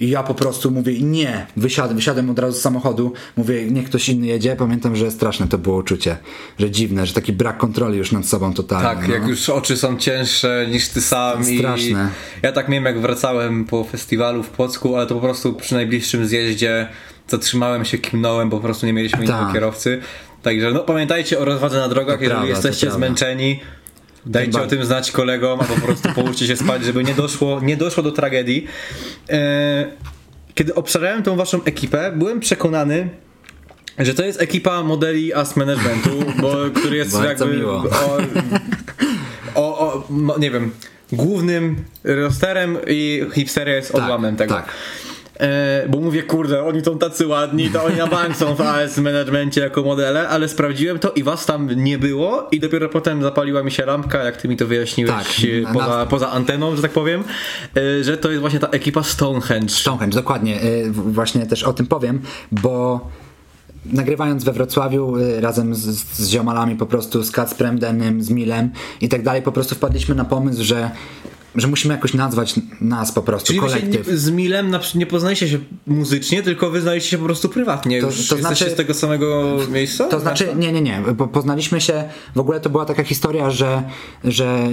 [SPEAKER 5] I ja po prostu mówię, nie, wysiadłem, wysiadłem od razu z samochodu, mówię, niech ktoś inny jedzie. Pamiętam, że straszne to było uczucie, że dziwne, że taki brak kontroli już nad sobą totalnie.
[SPEAKER 4] Tak,
[SPEAKER 5] no.
[SPEAKER 4] jak już oczy są cięższe niż ty sam
[SPEAKER 5] Straszne.
[SPEAKER 4] i ja tak miałem jak wracałem po festiwalu w Płocku, ale to po prostu przy najbliższym zjeździe zatrzymałem się, kimnąłem, bo po prostu nie mieliśmy innego
[SPEAKER 5] Tak.
[SPEAKER 4] kierowcy. Także no pamiętajcie o rozwadze na drogach,
[SPEAKER 5] To
[SPEAKER 4] jeżeli
[SPEAKER 5] prawda,
[SPEAKER 4] jesteście zmęczeni. Dajcie
[SPEAKER 5] Tym
[SPEAKER 4] o tym znać kolegom, a po prostu połóżcie się spać, żeby nie doszło, nie doszło do tragedii. E, kiedy obszarałem tą waszą ekipę, byłem przekonany, że to jest ekipa modeli As Managementu, bo, który jest
[SPEAKER 5] Bardzo
[SPEAKER 4] jakby
[SPEAKER 5] miło.
[SPEAKER 4] o, o, o mo- nie wiem, głównym rosterem i hipsteria jest
[SPEAKER 5] Tak,
[SPEAKER 4] odłamem tego.
[SPEAKER 5] tak.
[SPEAKER 4] E, bo mówię, kurde, oni są tacy ładni, to oni na bank są w AS managemencie jako modele, ale sprawdziłem to i was tam nie było i dopiero potem zapaliła mi się lampka, jak ty mi to wyjaśniłeś
[SPEAKER 5] Tak,
[SPEAKER 4] e,
[SPEAKER 5] na-
[SPEAKER 4] poza, poza anteną, że tak powiem, e, że to jest właśnie ta ekipa Stonehenge.
[SPEAKER 5] Stonehenge, dokładnie. w- Właśnie też o tym powiem, bo nagrywając we Wrocławiu y, razem z, z ziomalami po prostu, z Kacprem, Denym, z Milem i tak dalej, po prostu wpadliśmy na pomysł, że, że musimy jakoś nazwać nas po prostu,
[SPEAKER 4] Czyli
[SPEAKER 5] kolektyw.
[SPEAKER 4] nie, z Milem na, nie poznaliście się muzycznie, tylko wy znaliście się po prostu prywatnie.
[SPEAKER 5] To-
[SPEAKER 4] Już
[SPEAKER 5] to znaczy-
[SPEAKER 4] z tego samego miejsca?
[SPEAKER 5] To znaczy, nie, nie, nie, bo poznaliśmy się, w ogóle to była taka historia, że, że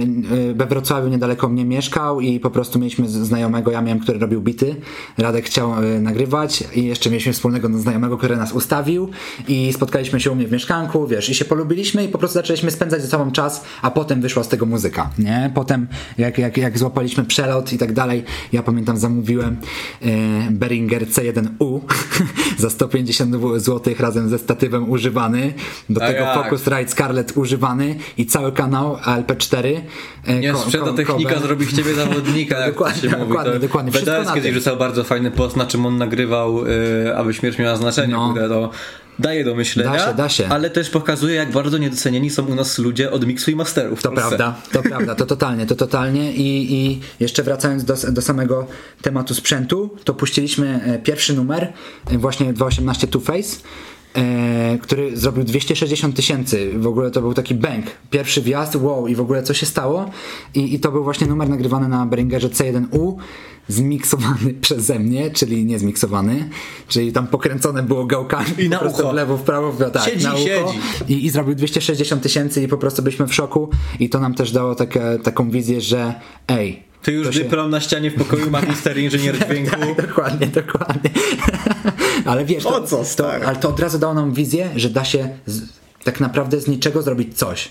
[SPEAKER 5] y, we Wrocławiu niedaleko mnie mieszkał i po prostu mieliśmy znajomego, ja miałem, który robił bity, Radek chciał y, nagrywać i jeszcze mieliśmy wspólnego znajomego, który nas ustawił i spotkaliśmy się u mnie w mieszkanku, wiesz, i się polubiliśmy i po prostu zaczęliśmy spędzać ze sobą czas, a potem wyszła z tego muzyka, nie? Potem jak, jak, jak złapaliśmy przelot i tak dalej, ja pamiętam zamówiłem y, Behringer C1U za 150 zł razem ze statywem używany, do tego
[SPEAKER 4] jak?
[SPEAKER 5] Focusrite Scarlett używany i cały kanał ALP4. e,
[SPEAKER 4] Nie sprzeda technika zrobi z ciebie zawodnika, jak
[SPEAKER 5] Dokładnie,
[SPEAKER 4] się mówi.
[SPEAKER 5] dokładnie,
[SPEAKER 4] to
[SPEAKER 5] dokładnie. Wszystko
[SPEAKER 4] kiedyś rzucał bardzo fajny post, na czym on nagrywał, y, aby śmierć miała znaczenie.
[SPEAKER 5] No.
[SPEAKER 4] To daje do myślenia,
[SPEAKER 5] Da się, da się.
[SPEAKER 4] ale też pokazuje, jak bardzo niedocenieni są u nas ludzie od miksu i masterów.
[SPEAKER 5] To
[SPEAKER 4] Polsce.
[SPEAKER 5] prawda, to prawda, to totalnie, to totalnie I, i jeszcze wracając do, do samego tematu sprzętu, to puściliśmy e, pierwszy numer, e, właśnie 218 Two Face, e, który zrobił 260 tysięcy, w ogóle to był taki bang, pierwszy wjazd, wow i w ogóle co się stało I, i to był właśnie numer nagrywany na Behringerze C1U, zmiksowany przeze mnie, czyli nie zmiksowany, czyli tam pokręcone było gałkami
[SPEAKER 4] I na ucho.
[SPEAKER 5] w lewo, w prawo, w tak,
[SPEAKER 4] Siedzi,
[SPEAKER 5] na ucho.
[SPEAKER 4] siedzi.
[SPEAKER 5] I, I zrobił 260 tysięcy i po prostu byliśmy w szoku i to nam też dało takie, taką wizję, że ej.
[SPEAKER 4] Ty już
[SPEAKER 5] to się-
[SPEAKER 4] dyplom na ścianie w pokoju, magister inżynier dźwięku.
[SPEAKER 5] Tak, dokładnie, dokładnie. ale wiesz,
[SPEAKER 4] Po
[SPEAKER 5] to,
[SPEAKER 4] co,
[SPEAKER 5] to, ale to od razu dało nam wizję, że da się z, tak naprawdę z niczego zrobić coś.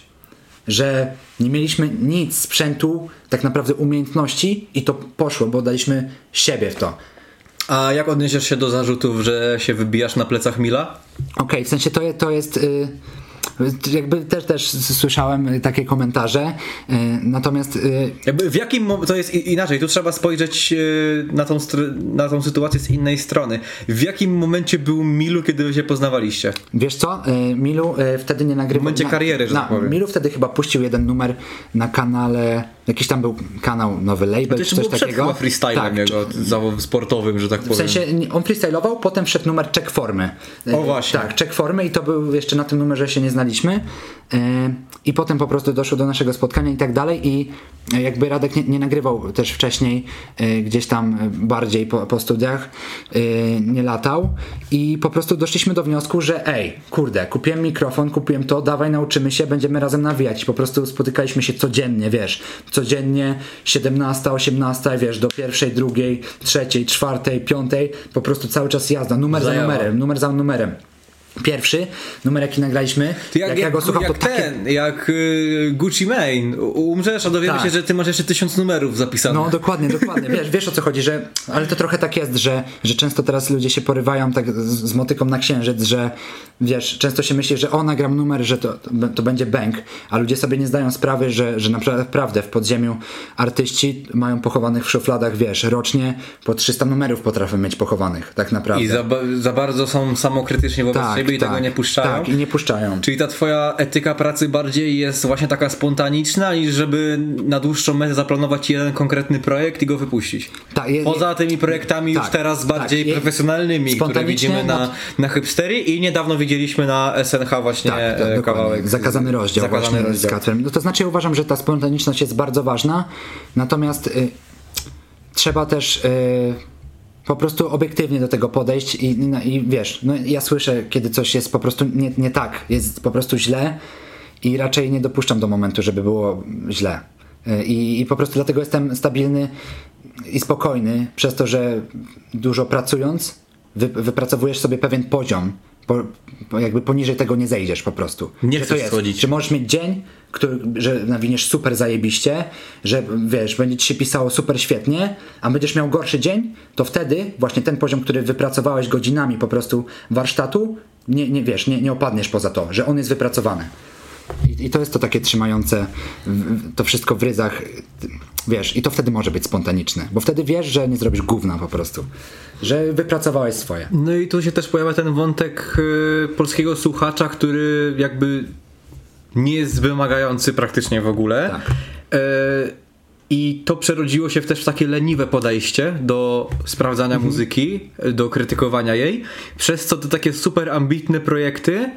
[SPEAKER 5] Że nie mieliśmy nic sprzętu, tak naprawdę umiejętności i to poszło, bo daliśmy siebie w to.
[SPEAKER 4] A jak odniesiesz się do zarzutów, że się wybijasz na plecach Mila?
[SPEAKER 5] Okej, w sensie to, je- to jest. Y, Jakby też, też słyszałem takie komentarze, e, natomiast e,
[SPEAKER 4] Jakby w jakim to jest inaczej, tu trzeba spojrzeć e, na tą, na tą sytuację z innej strony. W jakim momencie był Milu, kiedy wy się poznawaliście?
[SPEAKER 5] Wiesz co, Milu wtedy nie nagrywał.
[SPEAKER 4] W momencie kariery, że
[SPEAKER 5] na,
[SPEAKER 4] tak powiem.
[SPEAKER 5] Milu wtedy chyba puścił jeden numer na kanale, jakiś tam był kanał, nowy label,
[SPEAKER 4] To
[SPEAKER 5] czy coś
[SPEAKER 4] przed
[SPEAKER 5] takiego.
[SPEAKER 4] chyba freestylem
[SPEAKER 5] tak,
[SPEAKER 4] jego, zawodem sportowym, że tak powiem.
[SPEAKER 5] W sensie on freestylował, potem wszedł numer check formy.
[SPEAKER 4] O, właśnie.
[SPEAKER 5] Tak, check formy i to był jeszcze na tym numerze się nie znaliśmy. E, I potem po prostu doszło do naszego spotkania i tak dalej i e, jakby Radek nie, nie nagrywał też wcześniej e, gdzieś tam bardziej po, po studiach, nie latał i po prostu doszliśmy do wniosku, że ej, kurde, kupiłem mikrofon, kupiłem to, dawaj nauczymy się, będziemy razem nawijać. Po prostu spotykaliśmy się codziennie, wiesz, codziennie 17, 18, wiesz, do pierwszej, drugiej, trzeciej, czwartej, piątej, po prostu cały czas jazda, numer za numerem, numer za numerem. Pierwszy numer, jaki nagraliśmy,
[SPEAKER 4] Ty
[SPEAKER 5] jak, ja go słucham,
[SPEAKER 4] jak
[SPEAKER 5] to takie...
[SPEAKER 4] ten, jak y, Gucci Mane. Umrzesz, a dowiemy
[SPEAKER 5] Tak.
[SPEAKER 4] się, że ty masz jeszcze tysiąc numerów zapisanych.
[SPEAKER 5] No dokładnie, dokładnie. Wiesz, wiesz o co chodzi, że ale to trochę tak jest, że, że często teraz ludzie się porywają tak z, z motyką na księżyc, że wiesz, często się myśli, że o nagram numer, że to, to będzie bank, a ludzie sobie nie zdają sprawy, że, że naprawdę w podziemiu artyści mają pochowanych w szufladach, wiesz, rocznie po 300 numerów potrafią mieć pochowanych, tak naprawdę.
[SPEAKER 4] I za, za bardzo są samokrytyczni wobec
[SPEAKER 5] tak,
[SPEAKER 4] siebie i
[SPEAKER 5] tak,
[SPEAKER 4] tego nie puszczają.
[SPEAKER 5] Tak, i nie puszczają.
[SPEAKER 4] Czyli ta twoja etyka pracy bardziej jest właśnie taka spontaniczna, niż żeby na dłuższą metę zaplanować jeden konkretny projekt i go wypuścić.
[SPEAKER 5] Tak, je-
[SPEAKER 4] Poza tymi projektami już
[SPEAKER 5] tak,
[SPEAKER 4] teraz bardziej
[SPEAKER 5] tak, je-
[SPEAKER 4] profesjonalnymi, które widzimy na, na Hipstery i niedawno widzieliśmy na SNH właśnie
[SPEAKER 5] Tak,
[SPEAKER 4] e,
[SPEAKER 5] tak,
[SPEAKER 4] kawałek.
[SPEAKER 5] Zakazany rozdział
[SPEAKER 4] Zakazany
[SPEAKER 5] właśnie
[SPEAKER 4] rozdział.
[SPEAKER 5] z Kacprem. No to znaczy ja uważam, że ta spontaniczność jest bardzo ważna, natomiast y, trzeba też y, po prostu obiektywnie do tego podejść i, no, i wiesz, no ja słyszę, kiedy coś jest po prostu nie, nie tak, jest po prostu źle i raczej nie dopuszczam do momentu, żeby było źle. Y, I, I po prostu dlatego jestem stabilny i spokojny, przez to, że dużo pracując, wy, wypracowujesz sobie pewien poziom. Po, jakby poniżej tego nie zejdziesz po prostu.
[SPEAKER 4] Nie
[SPEAKER 5] Że
[SPEAKER 4] chcesz
[SPEAKER 5] to jest,
[SPEAKER 4] schodzić.
[SPEAKER 5] Że możesz mieć dzień, który, że nawiniesz super zajebiście, że wiesz, będzie ci się pisało super świetnie, a będziesz miał gorszy dzień, to wtedy właśnie ten poziom, który wypracowałeś godzinami po prostu warsztatu, nie, nie wiesz, nie, nie opadniesz poza to, że on jest wypracowany. I, I to jest to takie trzymające to wszystko w ryzach, wiesz, i to wtedy może być spontaniczne, bo wtedy wiesz, że nie zrobisz gówna po prostu, że wypracowałeś swoje.
[SPEAKER 4] No i tu się też pojawia ten wątek e, polskiego słuchacza, który jakby nie jest wymagający praktycznie w ogóle.
[SPEAKER 5] Tak.
[SPEAKER 4] E, I to przerodziło się w też w takie leniwe podejście do sprawdzania
[SPEAKER 5] Mhm.
[SPEAKER 4] muzyki, e, do krytykowania jej, przez co te takie super ambitne projekty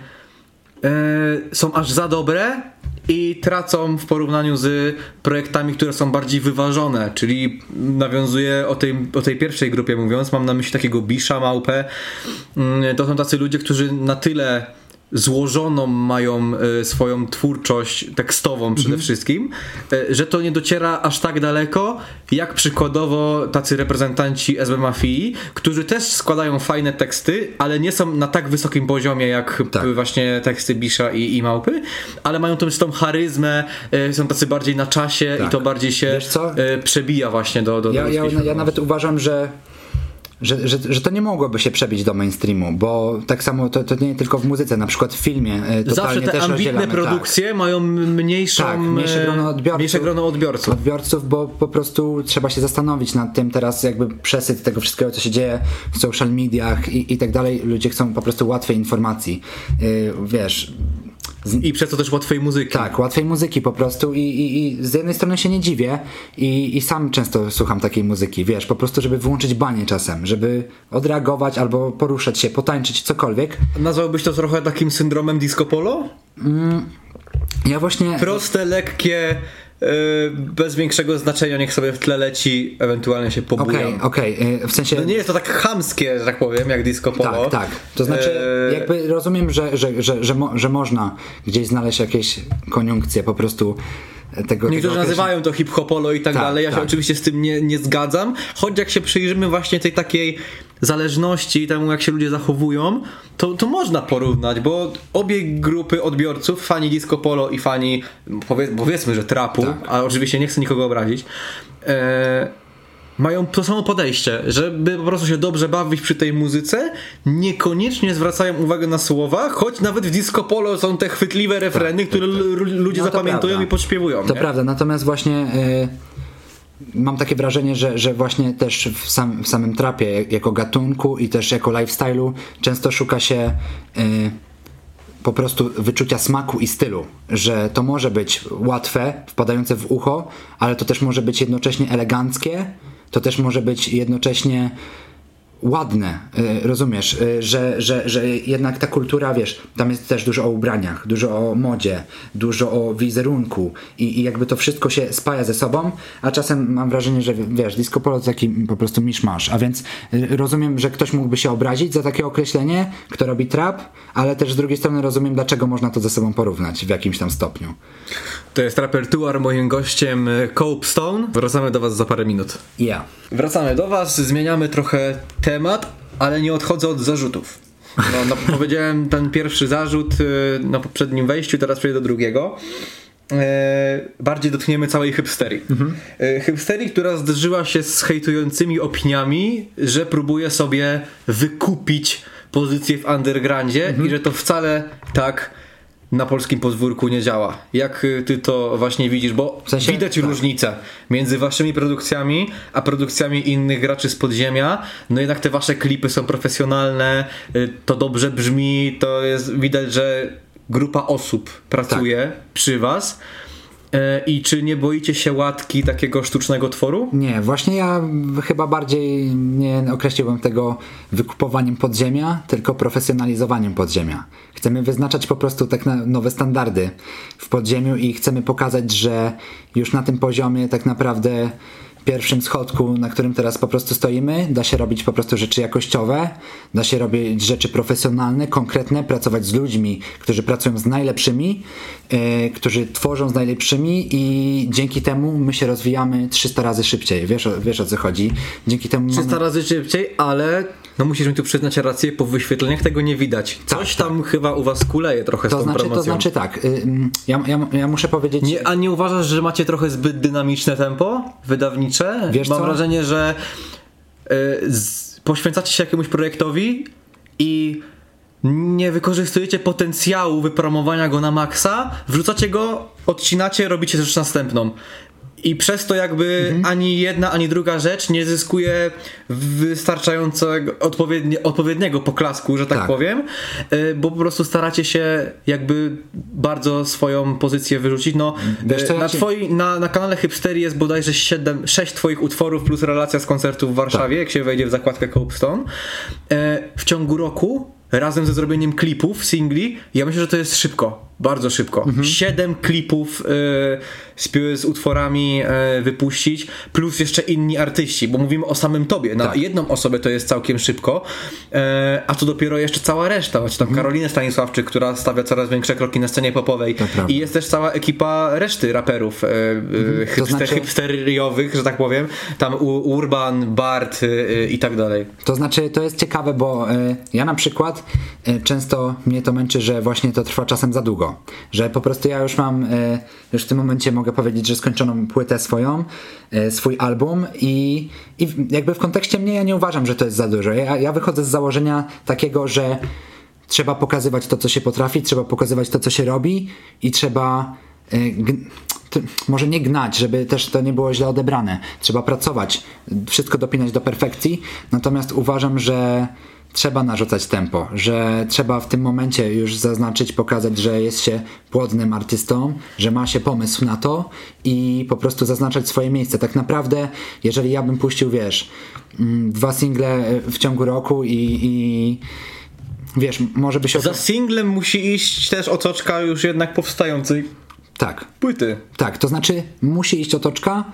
[SPEAKER 4] e, są aż za dobre i tracą w porównaniu z projektami, które są bardziej wyważone, czyli nawiązuję o tej, o tej pierwszej grupie mówiąc, mam na myśli takiego Bisza, Małpę, Mm, to są tacy ludzie, którzy na tyle złożoną mają e, swoją twórczość tekstową przede wszystkim, e, że to nie dociera aż tak daleko, jak przykładowo tacy reprezentanci SB Mafii, którzy też składają fajne teksty, ale nie są na tak wysokim poziomie jak
[SPEAKER 5] Tak.
[SPEAKER 4] właśnie teksty Bisza i, i Małpy, ale mają tą, tą charyzmę, e, są tacy bardziej na czasie
[SPEAKER 5] Tak.
[SPEAKER 4] i to bardziej się przebija właśnie do, do, do
[SPEAKER 5] Ja, ja, ja nawet uważam, że, że, że, że to nie mogłoby się przebić do mainstreamu, bo tak samo to, to nie tylko w muzyce, na przykład w filmie e,
[SPEAKER 4] Zawsze te
[SPEAKER 5] też
[SPEAKER 4] ambitne
[SPEAKER 5] tak.
[SPEAKER 4] produkcje mają mniejszą,
[SPEAKER 5] Tak, mniejsze
[SPEAKER 4] e,
[SPEAKER 5] grono odbiorców.
[SPEAKER 4] mniejsze grono odbiorców.
[SPEAKER 5] odbiorców, bo po prostu trzeba się zastanowić nad tym teraz jakby przesyt tego wszystkiego, co się dzieje w social mediach i, i tak dalej. Ludzie chcą po prostu łatwej informacji. Yy, wiesz,
[SPEAKER 4] I przez to też łatwej muzyki.
[SPEAKER 5] tak, łatwej muzyki po prostu i, i, i z jednej strony się nie dziwię i, i sam często słucham takiej muzyki, wiesz, po prostu żeby wyłączyć banie czasem, żeby odreagować albo poruszać się, potańczyć, cokolwiek.
[SPEAKER 4] Nazwałbyś to trochę takim syndromem disco polo?
[SPEAKER 5] Ja właśnie...
[SPEAKER 4] Proste, lekkie, bez większego znaczenia, niech sobie w tle leci, ewentualnie się pobujam.
[SPEAKER 5] Okej, okej, yy, w sensie...
[SPEAKER 4] To nie jest to tak chamskie, że tak powiem, jak disco polo.
[SPEAKER 5] Tak, tak. To znaczy,
[SPEAKER 4] E,
[SPEAKER 5] jakby rozumiem, że, że, że, że, mo, że można gdzieś znaleźć jakieś koniunkcje po prostu tego.
[SPEAKER 4] Niektórzy
[SPEAKER 5] tego
[SPEAKER 4] nazywają to hip-hopolo i tak,
[SPEAKER 5] Tak,
[SPEAKER 4] dalej. Ja się
[SPEAKER 5] tak.
[SPEAKER 4] oczywiście z tym nie, nie zgadzam. Choć jak się przyjrzymy właśnie tej takiej zależności, temu jak się ludzie zachowują, to, to można porównać, bo obie grupy odbiorców, fani disco polo i fani powie, powiedzmy, że trapu,
[SPEAKER 5] Tak.
[SPEAKER 4] a oczywiście nie chcę nikogo obrazić, e, mają to samo podejście, żeby po prostu się dobrze bawić przy tej muzyce, niekoniecznie zwracają uwagę na słowa, choć nawet w disco polo są te chwytliwe refreny, które l- ludzie
[SPEAKER 5] No
[SPEAKER 4] zapamiętują
[SPEAKER 5] prawda.
[SPEAKER 4] i podśpiewują.
[SPEAKER 5] To
[SPEAKER 4] nie?
[SPEAKER 5] prawda, natomiast właśnie y, mam takie wrażenie, że, że właśnie też w, sam, w samym trapie jako gatunku i też jako lifestyle'u często szuka się y, po prostu wyczucia smaku i stylu, że to może być łatwe, wpadające w ucho, ale to też może być jednocześnie eleganckie, to też może być jednocześnie ładne, y, rozumiesz, y, że, że, że jednak ta kultura, wiesz, tam jest też dużo o ubraniach, dużo o modzie, dużo o wizerunku i, i jakby to wszystko się spaja ze sobą, a czasem mam wrażenie, że wiesz, disco polo to taki po prostu miszmasz, a więc y, rozumiem, że ktoś mógłby się obrazić za takie określenie, kto robi trap, ale też z drugiej strony rozumiem, dlaczego można to ze sobą porównać w jakimś tam stopniu.
[SPEAKER 4] To jest repertuar, moim gościem Cope Stone. Wracamy do was za parę minut.
[SPEAKER 5] Ja.
[SPEAKER 4] Wracamy do was, zmieniamy trochę temat, ale nie odchodzę od zarzutów. No, no, powiedziałem ten pierwszy zarzut y, na poprzednim wejściu, teraz przejdę do drugiego. E, bardziej dotkniemy całej hipsterii. E, hipsterii, która zderzyła się z hejtującymi opiniami, że próbuje sobie wykupić pozycję w undergroundzie i że to wcale tak na polskim podwórku nie działa. Jak y, ty to właśnie widzisz? Bo
[SPEAKER 5] W sensie-
[SPEAKER 4] widać
[SPEAKER 5] tak.
[SPEAKER 4] różnicę między waszymi produkcjami, a produkcjami innych graczy z podziemia. No jednak te wasze klipy są profesjonalne, y, to dobrze brzmi, to jest widać, że grupa osób pracuje przy was. E, I czy nie boicie się łatki takiego sztucznego tworu?
[SPEAKER 5] Nie, właśnie ja chyba bardziej nie określiłbym tego wykupowaniem podziemia, tylko profesjonalizowaniem podziemia. Chcemy wyznaczać po prostu tak na nowe standardy w podziemiu i chcemy pokazać, że już na tym poziomie tak naprawdę pierwszym schodku, na którym teraz po prostu stoimy, da się robić po prostu rzeczy jakościowe, da się robić rzeczy profesjonalne, konkretne, pracować z ludźmi, którzy pracują z najlepszymi, e, którzy tworzą z najlepszymi i dzięki temu my się rozwijamy 300 razy szybciej. Wiesz, o- wiesz o co chodzi? Dzięki temu
[SPEAKER 4] 300
[SPEAKER 5] mamy...
[SPEAKER 4] razy szybciej, ale no musisz mi tu przyznać rację, po wyświetleniach tego nie widać. Coś tam chyba u was kuleje trochę z
[SPEAKER 5] To
[SPEAKER 4] tą
[SPEAKER 5] znaczy,
[SPEAKER 4] promocją.
[SPEAKER 5] to znaczy tak, y, mm, ja, ja, ja muszę powiedzieć...
[SPEAKER 4] Nie, a nie uważasz, że macie trochę zbyt dynamiczne tempo wydawnicze?
[SPEAKER 5] Wiesz
[SPEAKER 4] Mam
[SPEAKER 5] co?
[SPEAKER 4] wrażenie, że y, z, poświęcacie się jakiemuś projektowi i nie wykorzystujecie potencjału wypromowania go na maksa, wrzucacie go, odcinacie, robicie rzecz następną. I przez to jakby
[SPEAKER 5] Mhm.
[SPEAKER 4] ani jedna, ani druga rzecz nie zyskuje wystarczającego, odpowiednie, odpowiedniego poklasku, że tak,
[SPEAKER 5] Tak.
[SPEAKER 4] powiem, y, bo po prostu staracie się jakby bardzo swoją pozycję wyrzucić. No,
[SPEAKER 5] co,
[SPEAKER 4] y, na, twoi, na, na kanale Hipsterii jest bodajże 7, 6 twoich utworów plus relacja z koncertu w Warszawie, jak się wejdzie w zakładkę Copestone. E, w ciągu roku razem ze zrobieniem klipów, singli, ja myślę, że to jest szybko. Bardzo szybko.
[SPEAKER 5] Mhm.
[SPEAKER 4] Siedem klipów e, z, utworami e, wypuścić, plus jeszcze inni artyści, bo mówimy o samym tobie. Na
[SPEAKER 5] Tak.
[SPEAKER 4] jedną osobę to jest całkiem szybko, e, a tu dopiero jeszcze cała reszta. Macie tam
[SPEAKER 5] Mhm.
[SPEAKER 4] Karolinę Stanisławczyk, która stawia coraz większe kroki na scenie popowej. I jest też cała ekipa reszty raperów e, e, hipster,
[SPEAKER 5] znaczy-
[SPEAKER 4] hipsteriowych, że tak powiem. Tam Urban, Bart e, i tak dalej.
[SPEAKER 5] To znaczy, to jest ciekawe, bo y, ja na przykład y, często mnie to męczy, że właśnie to trwa czasem za długo. Że po prostu ja już mam, y, już w tym momencie mogę powiedzieć, że skończoną płytę swoją, y, swój album i, i jakby w kontekście mnie ja nie uważam, że to jest za dużo. Ja, ja wychodzę z założenia takiego, że trzeba pokazywać to, co się potrafi, trzeba pokazywać to, co się robi i trzeba t- może nie gnać, żeby też to nie było źle odebrane. Trzeba pracować, wszystko dopinać do perfekcji, natomiast uważam, że trzeba narzucać tempo, że trzeba w tym momencie już zaznaczyć, pokazać, że jest się płodnym artystą, że ma się pomysł na to i po prostu zaznaczać swoje miejsce. Tak naprawdę, jeżeli ja bym puścił, wiesz, mm, dwa single w ciągu roku i, i wiesz, może by się...
[SPEAKER 4] Za singlem musi iść też otoczka już jednak powstającej
[SPEAKER 5] Tak,
[SPEAKER 4] płyty.
[SPEAKER 5] tak, to znaczy musi iść otoczka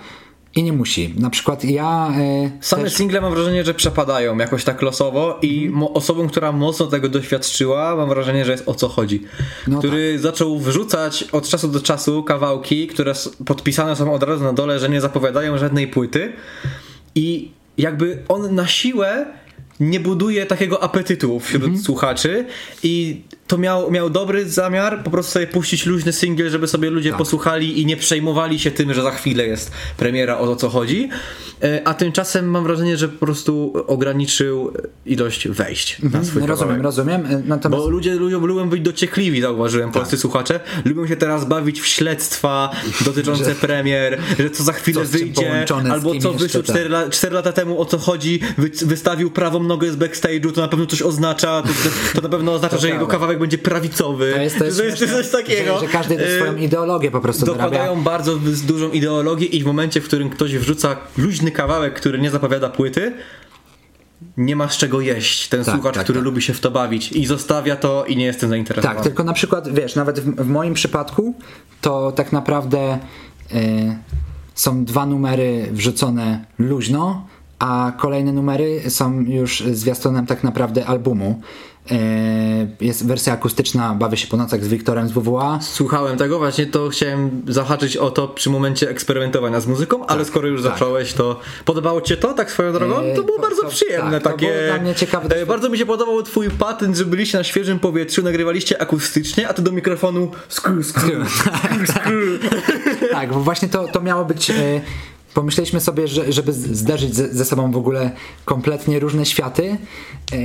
[SPEAKER 5] i nie musi. Na przykład ja... E,
[SPEAKER 4] Same
[SPEAKER 5] też,
[SPEAKER 4] single mam wrażenie, że przepadają jakoś tak losowo i mo- osobą, która mocno tego doświadczyła, mam wrażenie, że jest o co chodzi.
[SPEAKER 5] No
[SPEAKER 4] który zaczął wrzucać od czasu do czasu kawałki, które podpisane są od razu na dole, że nie zapowiadają żadnej płyty i jakby on na siłę nie buduje takiego apetytu wśród
[SPEAKER 5] Mhm.
[SPEAKER 4] słuchaczy i to miał, miał dobry zamiar po prostu sobie puścić luźny singiel, żeby sobie ludzie
[SPEAKER 5] Tak.
[SPEAKER 4] posłuchali i nie przejmowali się tym, że za chwilę jest premiera, o to co chodzi. E, A tymczasem mam wrażenie, że po prostu ograniczył ilość wejść na swój
[SPEAKER 5] rozumiem,
[SPEAKER 4] kawałek.
[SPEAKER 5] rozumiem. e, Natomiast
[SPEAKER 4] Bo ludzie lubią, lubią być dociekliwi, zauważyłem, polscy słuchacze. Lubią się teraz bawić w śledztwa dotyczące premier, że co za chwilę
[SPEAKER 5] Co
[SPEAKER 4] wyjdzie, albo co wyszło
[SPEAKER 5] tak.
[SPEAKER 4] 4, la, 4 lata temu, o co chodzi, wy, wystawił prawą nogę z backstage'u, to na pewno coś oznacza, to, to na pewno oznacza, że jego
[SPEAKER 5] prawda.
[SPEAKER 4] Kawałek będzie prawicowy.
[SPEAKER 5] to jest, to jest,
[SPEAKER 4] to jest
[SPEAKER 5] śmieszne,
[SPEAKER 4] coś takiego.
[SPEAKER 5] Że, że każdy
[SPEAKER 4] E,
[SPEAKER 5] swoją ideologię po prostu dorabia.
[SPEAKER 4] Dokładają bardzo z- dużą ideologię i w momencie, w którym ktoś wrzuca luźny kawałek, który nie zapowiada płyty, nie ma z czego jeść ten
[SPEAKER 5] Tak,
[SPEAKER 4] słuchacz,
[SPEAKER 5] tak,
[SPEAKER 4] który
[SPEAKER 5] tak.
[SPEAKER 4] lubi się w to bawić i zostawia to i nie jestem zainteresowany.
[SPEAKER 5] Tak, tylko na przykład, wiesz, nawet w, w moim przypadku to tak naprawdę y, są dwa numery wrzucone luźno, a kolejne numery są już zwiastunem tak naprawdę albumu. Jest wersja akustyczna Bawię się po nocach z Wiktorem z WWA.
[SPEAKER 4] Słuchałem tego, właśnie to chciałem zahaczyć o to przy momencie eksperymentowania z muzyką, ale skoro już
[SPEAKER 5] tak.
[SPEAKER 4] zacząłeś, to podobało Ci się to, tak swoją drogą?
[SPEAKER 5] Eee,
[SPEAKER 4] To było
[SPEAKER 5] to-
[SPEAKER 4] bardzo
[SPEAKER 5] to-
[SPEAKER 4] przyjemne,
[SPEAKER 5] tak, to
[SPEAKER 4] takie...
[SPEAKER 5] było dla mnie ciekawe
[SPEAKER 4] E. Bardzo mi się podobał Twój patent, że byliście na świeżym powietrzu, nagrywaliście akustycznie, a Ty do mikrofonu skru, skru, skru, skru.
[SPEAKER 5] Tak, bo właśnie to, to miało być. Pomyśleliśmy sobie, że, żeby z- zderzyć ze, ze sobą w ogóle kompletnie różne światy e,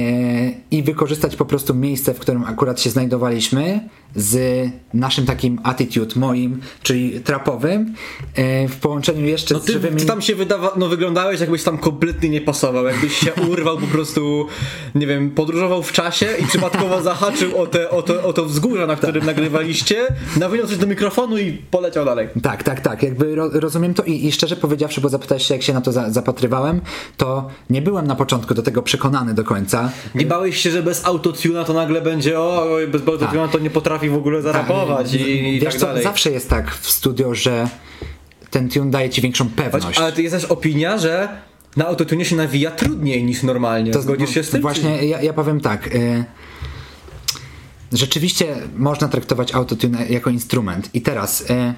[SPEAKER 5] i wykorzystać po prostu miejsce, w którym akurat się znajdowaliśmy z naszym takim attitude moim, czyli trapowym, e, w połączeniu jeszcze
[SPEAKER 4] No
[SPEAKER 5] z
[SPEAKER 4] ty,
[SPEAKER 5] żywymi...
[SPEAKER 4] ty tam się wydawa, no wyglądałeś jakbyś tam kompletnie nie pasował, jakbyś się urwał po prostu, nie wiem, podróżował w czasie i przypadkowo zahaczył o, te, o, to, o to wzgórze, na którym nagrywaliście, nawinął coś do mikrofonu i poleciał dalej.
[SPEAKER 5] Tak, tak, tak. Jakby ro, rozumiem to i, i szczerze powiedziawszy, bo zapytałeś się, jak się na to za, zapatrywałem, to nie byłem na początku do tego przekonany do końca.
[SPEAKER 4] Nie bałeś się, że bez autotuna to nagle będzie, o, bez autotuna to nie potrafi w ogóle zarapować i, i
[SPEAKER 5] Wiesz
[SPEAKER 4] tak
[SPEAKER 5] co,
[SPEAKER 4] dalej.
[SPEAKER 5] zawsze jest tak w studio, że ten tune daje ci większą pewność.
[SPEAKER 4] Ale to jest też opinia, że na autotunie się nawija trudniej niż normalnie.
[SPEAKER 5] To
[SPEAKER 4] Zgodzisz się z tym? czy-
[SPEAKER 5] Właśnie ja, ja powiem tak. Y, rzeczywiście można traktować autotune jako instrument. I teraz y,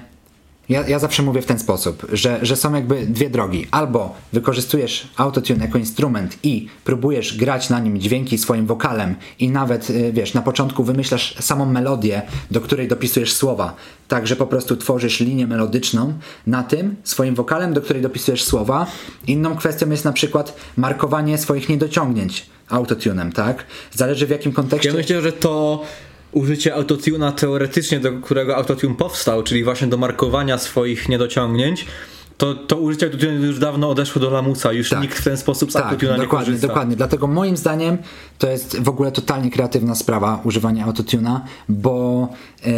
[SPEAKER 5] ja, ja zawsze mówię w ten sposób, że, że są jakby dwie drogi. Albo wykorzystujesz autotune jako instrument i próbujesz grać na nim dźwięki swoim wokalem i nawet, y, wiesz, na początku wymyślasz samą melodię, do której dopisujesz słowa. Tak, że po prostu tworzysz linię melodyczną na tym swoim wokalem, do której dopisujesz słowa. Inną kwestią jest na przykład markowanie swoich niedociągnięć autotunem, tak? Zależy w jakim kontekście.
[SPEAKER 4] Ja myślę, że to użycie autotuna teoretycznie, do którego autotune powstał, czyli właśnie do markowania swoich niedociągnięć, to, to użycie autotune już dawno odeszło do lamusa. Już
[SPEAKER 5] Tak.
[SPEAKER 4] nikt w ten sposób z
[SPEAKER 5] Tak,
[SPEAKER 4] autotuna nie korzysta.
[SPEAKER 5] dokładnie. Dlatego moim zdaniem to jest w ogóle totalnie kreatywna sprawa używanie autotuna, bo e,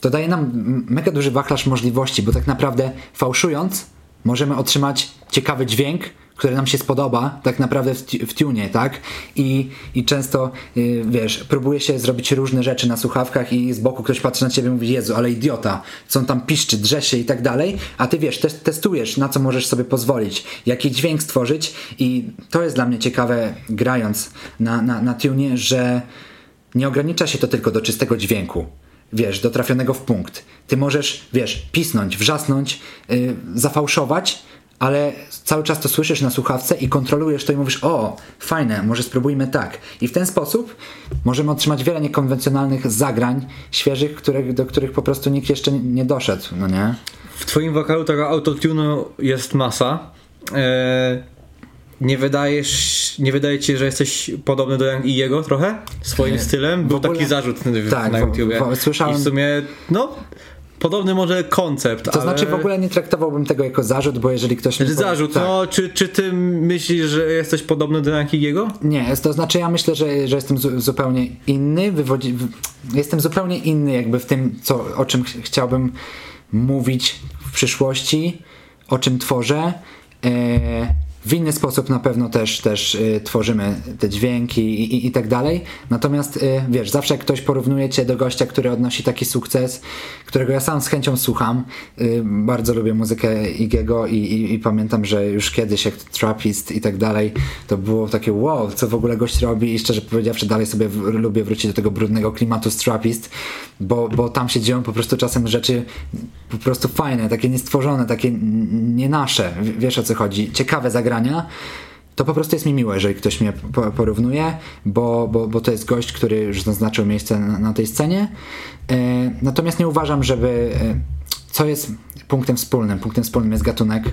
[SPEAKER 5] to daje nam mega duży wachlarz możliwości, bo tak naprawdę fałszując możemy otrzymać ciekawy dźwięk, który nam się spodoba tak naprawdę w, tu- w tunie, tak? I, i często, y, wiesz, próbuje się zrobić różne rzeczy na słuchawkach i z boku ktoś patrzy na ciebie i mówi, Jezu, ale idiota, co on tam piszczy, drze się i tak dalej, a ty wiesz, tes- testujesz, na co możesz sobie pozwolić, jaki dźwięk stworzyć i to jest dla mnie ciekawe, grając na, na, na tunie, że nie ogranicza się to tylko do czystego dźwięku. Wiesz, do trafionego w punkt. Ty możesz, wiesz, pisnąć, wrzasnąć, yy, zafałszować, ale cały czas to słyszysz na słuchawce i kontrolujesz to i mówisz, o, fajne, może spróbujmy tak. I w ten sposób możemy otrzymać wiele niekonwencjonalnych zagrań świeżych, których, do których po prostu nikt jeszcze nie- doszedł, no nie?
[SPEAKER 4] W twoim wokalu tego autotunu jest masa. E, nie wydajesz, nie wydaje ci się, że jesteś podobny do Young jego trochę? Swoim stylem? Był
[SPEAKER 5] ogóle-
[SPEAKER 4] taki zarzut
[SPEAKER 5] Tak,
[SPEAKER 4] na
[SPEAKER 5] w-
[SPEAKER 4] YouTubie.
[SPEAKER 5] w- słyszałem-
[SPEAKER 4] I w sumie, no, podobny może koncept,
[SPEAKER 5] To
[SPEAKER 4] ale...
[SPEAKER 5] znaczy w ogóle nie traktowałbym tego jako zarzut, bo jeżeli ktoś mi powie-
[SPEAKER 4] zarzut,
[SPEAKER 5] tak.
[SPEAKER 4] no, czy, czy ty myślisz, że jesteś podobny do Yankiego?
[SPEAKER 5] Nie, to znaczy ja myślę, że, że jestem zu, zupełnie inny, wywodzi, jestem zupełnie inny jakby w tym, co, o czym ch chciałbym mówić w przyszłości, o czym tworzę. E, w inny sposób na pewno też, też e, tworzymy te dźwięki i, i, i tak dalej. Natomiast e, wiesz, zawsze jak ktoś porównuje cię do gościa, który odnosi taki sukces, którego ja sam z chęcią słucham, e, bardzo lubię muzykę Igiego i, i, i pamiętam, że już kiedyś jak Trappist i tak dalej, to było takie wow, co w ogóle gość robi i szczerze powiedziawszy dalej sobie w, lubię wrócić do tego brudnego klimatu z Trappist, bo, bo tam się dzieją po prostu czasem rzeczy po prostu fajne, takie niestworzone, takie nie nasze, wiesz o co chodzi, ciekawe zagrania to po prostu jest mi miłe, jeżeli ktoś mnie po- porównuje, bo, bo, bo to jest gość, który już zaznaczył miejsce na, na tej scenie. E, natomiast nie uważam, żeby. E, co jest punktem wspólnym? Punktem wspólnym jest gatunek.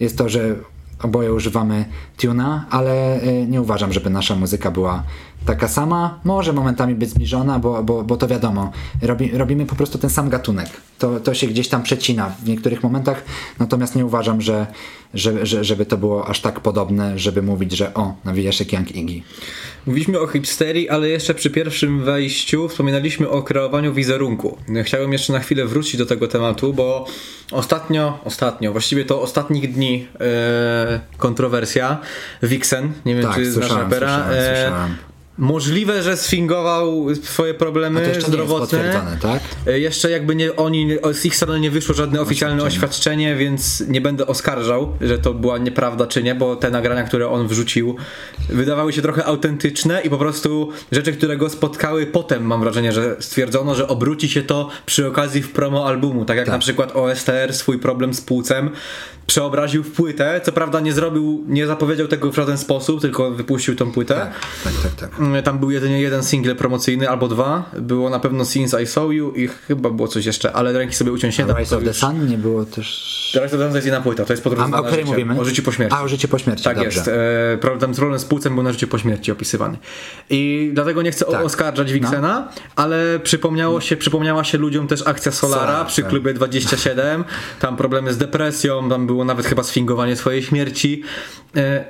[SPEAKER 5] Jest to, że oboje używamy tuna, ale e, nie uważam, żeby nasza muzyka była taka sama. Może momentami być zbliżona, bo, bo, bo to wiadomo. Robi, robimy po prostu ten sam gatunek. To, to się gdzieś tam przecina w niektórych momentach, natomiast nie uważam, że, że, że, żeby to było aż tak podobne, żeby mówić, że o, nawijasz jak Young Iggy.
[SPEAKER 4] Mówiliśmy o hipsterii, ale jeszcze przy pierwszym wejściu wspominaliśmy o kreowaniu wizerunku. Chciałem jeszcze na chwilę wrócić do tego tematu, bo ostatnio, ostatnio, właściwie to ostatnich dni e, kontrowersja. Vixen, nie wiem
[SPEAKER 5] Tak,
[SPEAKER 4] czy znasz rapera.
[SPEAKER 5] słyszałem,
[SPEAKER 4] e,
[SPEAKER 5] słyszałem.
[SPEAKER 4] Możliwe, że sfingował swoje problemy zdrowotne.
[SPEAKER 5] tak?
[SPEAKER 4] E, Jeszcze jakby nie oni, z ich strony nie wyszło żadne oficjalne
[SPEAKER 5] Oświadczenie.
[SPEAKER 4] oświadczenie, więc nie będę oskarżał, że to była nieprawda czy nie, bo te nagrania, które on wrzucił, wydawały się trochę autentyczne i po prostu rzeczy, które go spotkały potem, mam wrażenie, że stwierdzono, że obróci się to przy okazji w promo albumu, tak jak
[SPEAKER 5] Tak.
[SPEAKER 4] na przykład OSTR swój problem z płucem przeobraził w płytę, co prawda nie zrobił, nie zapowiedział tego w żaden sposób, tylko wypuścił tą płytę.
[SPEAKER 5] Tak, tak, tak. tak.
[SPEAKER 4] Mm, Tam był jedynie jeden single promocyjny albo dwa. Było na pewno Since I Saw You i chyba było coś jeszcze, ale ręki sobie uciąć nie da.
[SPEAKER 5] Rise of the Sun nie było też...
[SPEAKER 4] Rise of the Sun to jest jedna płyta, to jest podróż
[SPEAKER 5] A, o której mówimy?
[SPEAKER 4] O życiu po śmierci.
[SPEAKER 5] A, o życiu po śmierci,
[SPEAKER 4] Tak
[SPEAKER 5] dobrze.
[SPEAKER 4] jest. E, problem z rolem z płucem był na życiu po śmierci opisywany. I dlatego nie chcę
[SPEAKER 5] Tak.
[SPEAKER 4] oskarżać Wixena, ale przypomniało się, przypomniała się ludziom też akcja Solara
[SPEAKER 5] Solar,
[SPEAKER 4] przy
[SPEAKER 5] tak.
[SPEAKER 4] klubie 27. Tam problemy z depresją, tam było nawet chyba sfingowanie swojej śmierci. E,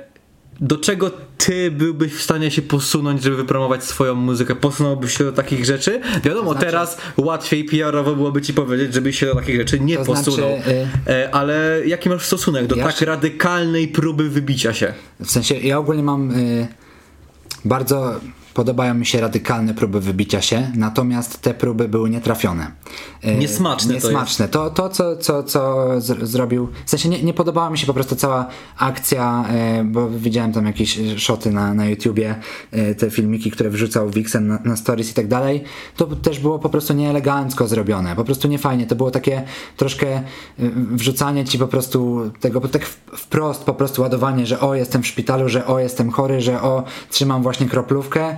[SPEAKER 4] do czego ty byłbyś w stanie się posunąć, żeby wypromować swoją muzykę? Posunąłbyś się do takich rzeczy? Wiadomo,
[SPEAKER 5] znaczy-
[SPEAKER 4] teraz łatwiej PR-owo byłoby ci powiedzieć, żebyś się do takich rzeczy nie
[SPEAKER 5] To znaczy,
[SPEAKER 4] posunął.
[SPEAKER 5] y-
[SPEAKER 4] E, ale jaki masz stosunek do
[SPEAKER 5] Ja
[SPEAKER 4] tak
[SPEAKER 5] się-
[SPEAKER 4] radykalnej próby wybicia się?
[SPEAKER 5] W sensie, ja ogólnie mam y, bardzo podobają mi się radykalne próby wybicia się, natomiast te próby były nietrafione. Y,
[SPEAKER 4] Niesmaczne to
[SPEAKER 5] Niesmaczne. To, to, co, co, co z, zrobił, w sensie nie, nie podobała mi się po prostu cała akcja, y, bo widziałem tam jakieś szoty na, na YouTubie, y, te filmiki, które wrzucał Vixen na, na stories i tak dalej. To też było po prostu nieelegancko zrobione, po prostu niefajnie. To było takie troszkę y, wrzucanie ci po prostu tego, tak wprost po prostu ładowanie, że o jestem w szpitalu, że o jestem chory, że o trzymam właśnie kroplówkę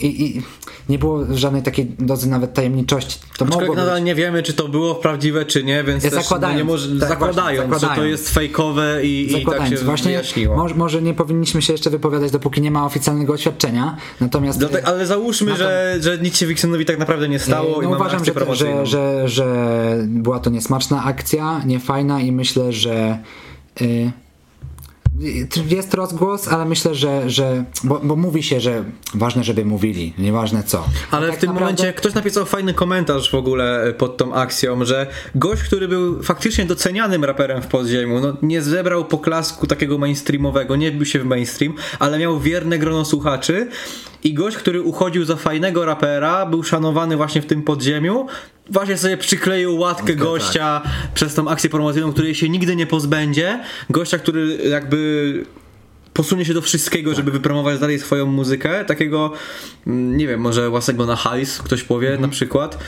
[SPEAKER 5] i, i nie było żadnej takiej dozy nawet tajemniczości. To mogło
[SPEAKER 4] Aczkolwiek
[SPEAKER 5] być.
[SPEAKER 4] nadal nie wiemy, czy to było prawdziwe, czy nie, więc też
[SPEAKER 5] Zakładając,
[SPEAKER 4] no nie może,
[SPEAKER 5] tak
[SPEAKER 4] zakładając,
[SPEAKER 5] właśnie,
[SPEAKER 4] że to jest fejkowe i, i tak się
[SPEAKER 5] właśnie
[SPEAKER 4] wyjaśniło.
[SPEAKER 5] może, może nie powinniśmy się jeszcze wypowiadać, dopóki nie ma oficjalnego oświadczenia. Natomiast
[SPEAKER 4] Dlatego, ale załóżmy, że, że nic się Wixenowi tak naprawdę nie stało
[SPEAKER 5] no
[SPEAKER 4] i mamy
[SPEAKER 5] uważam, że, że, że, że była to niesmaczna akcja, niefajna i myślę, że y, jest rozgłos, ale myślę, że, że bo, bo mówi się, że ważne, żeby mówili, nieważne co.
[SPEAKER 4] Ale
[SPEAKER 5] A
[SPEAKER 4] w
[SPEAKER 5] tak
[SPEAKER 4] tym
[SPEAKER 5] naprawdę-
[SPEAKER 4] momencie ktoś napisał fajny komentarz w ogóle pod tą akcją, że gość, który był faktycznie docenianym raperem w podziemiu, no nie zebrał poklasku takiego mainstreamowego, nie wbił się w mainstream, ale miał wierne grono słuchaczy i gość, który uchodził za fajnego rapera, był szanowany właśnie w tym podziemiu, właśnie sobie przykleił łatkę gościa przez tą akcję promocyjną, której się nigdy nie pozbędzie, gościa, który jakby posunie się do wszystkiego, żeby wypromować dalej swoją muzykę, takiego, mm, nie wiem, może łasego na hajs, ktoś powie na przykład,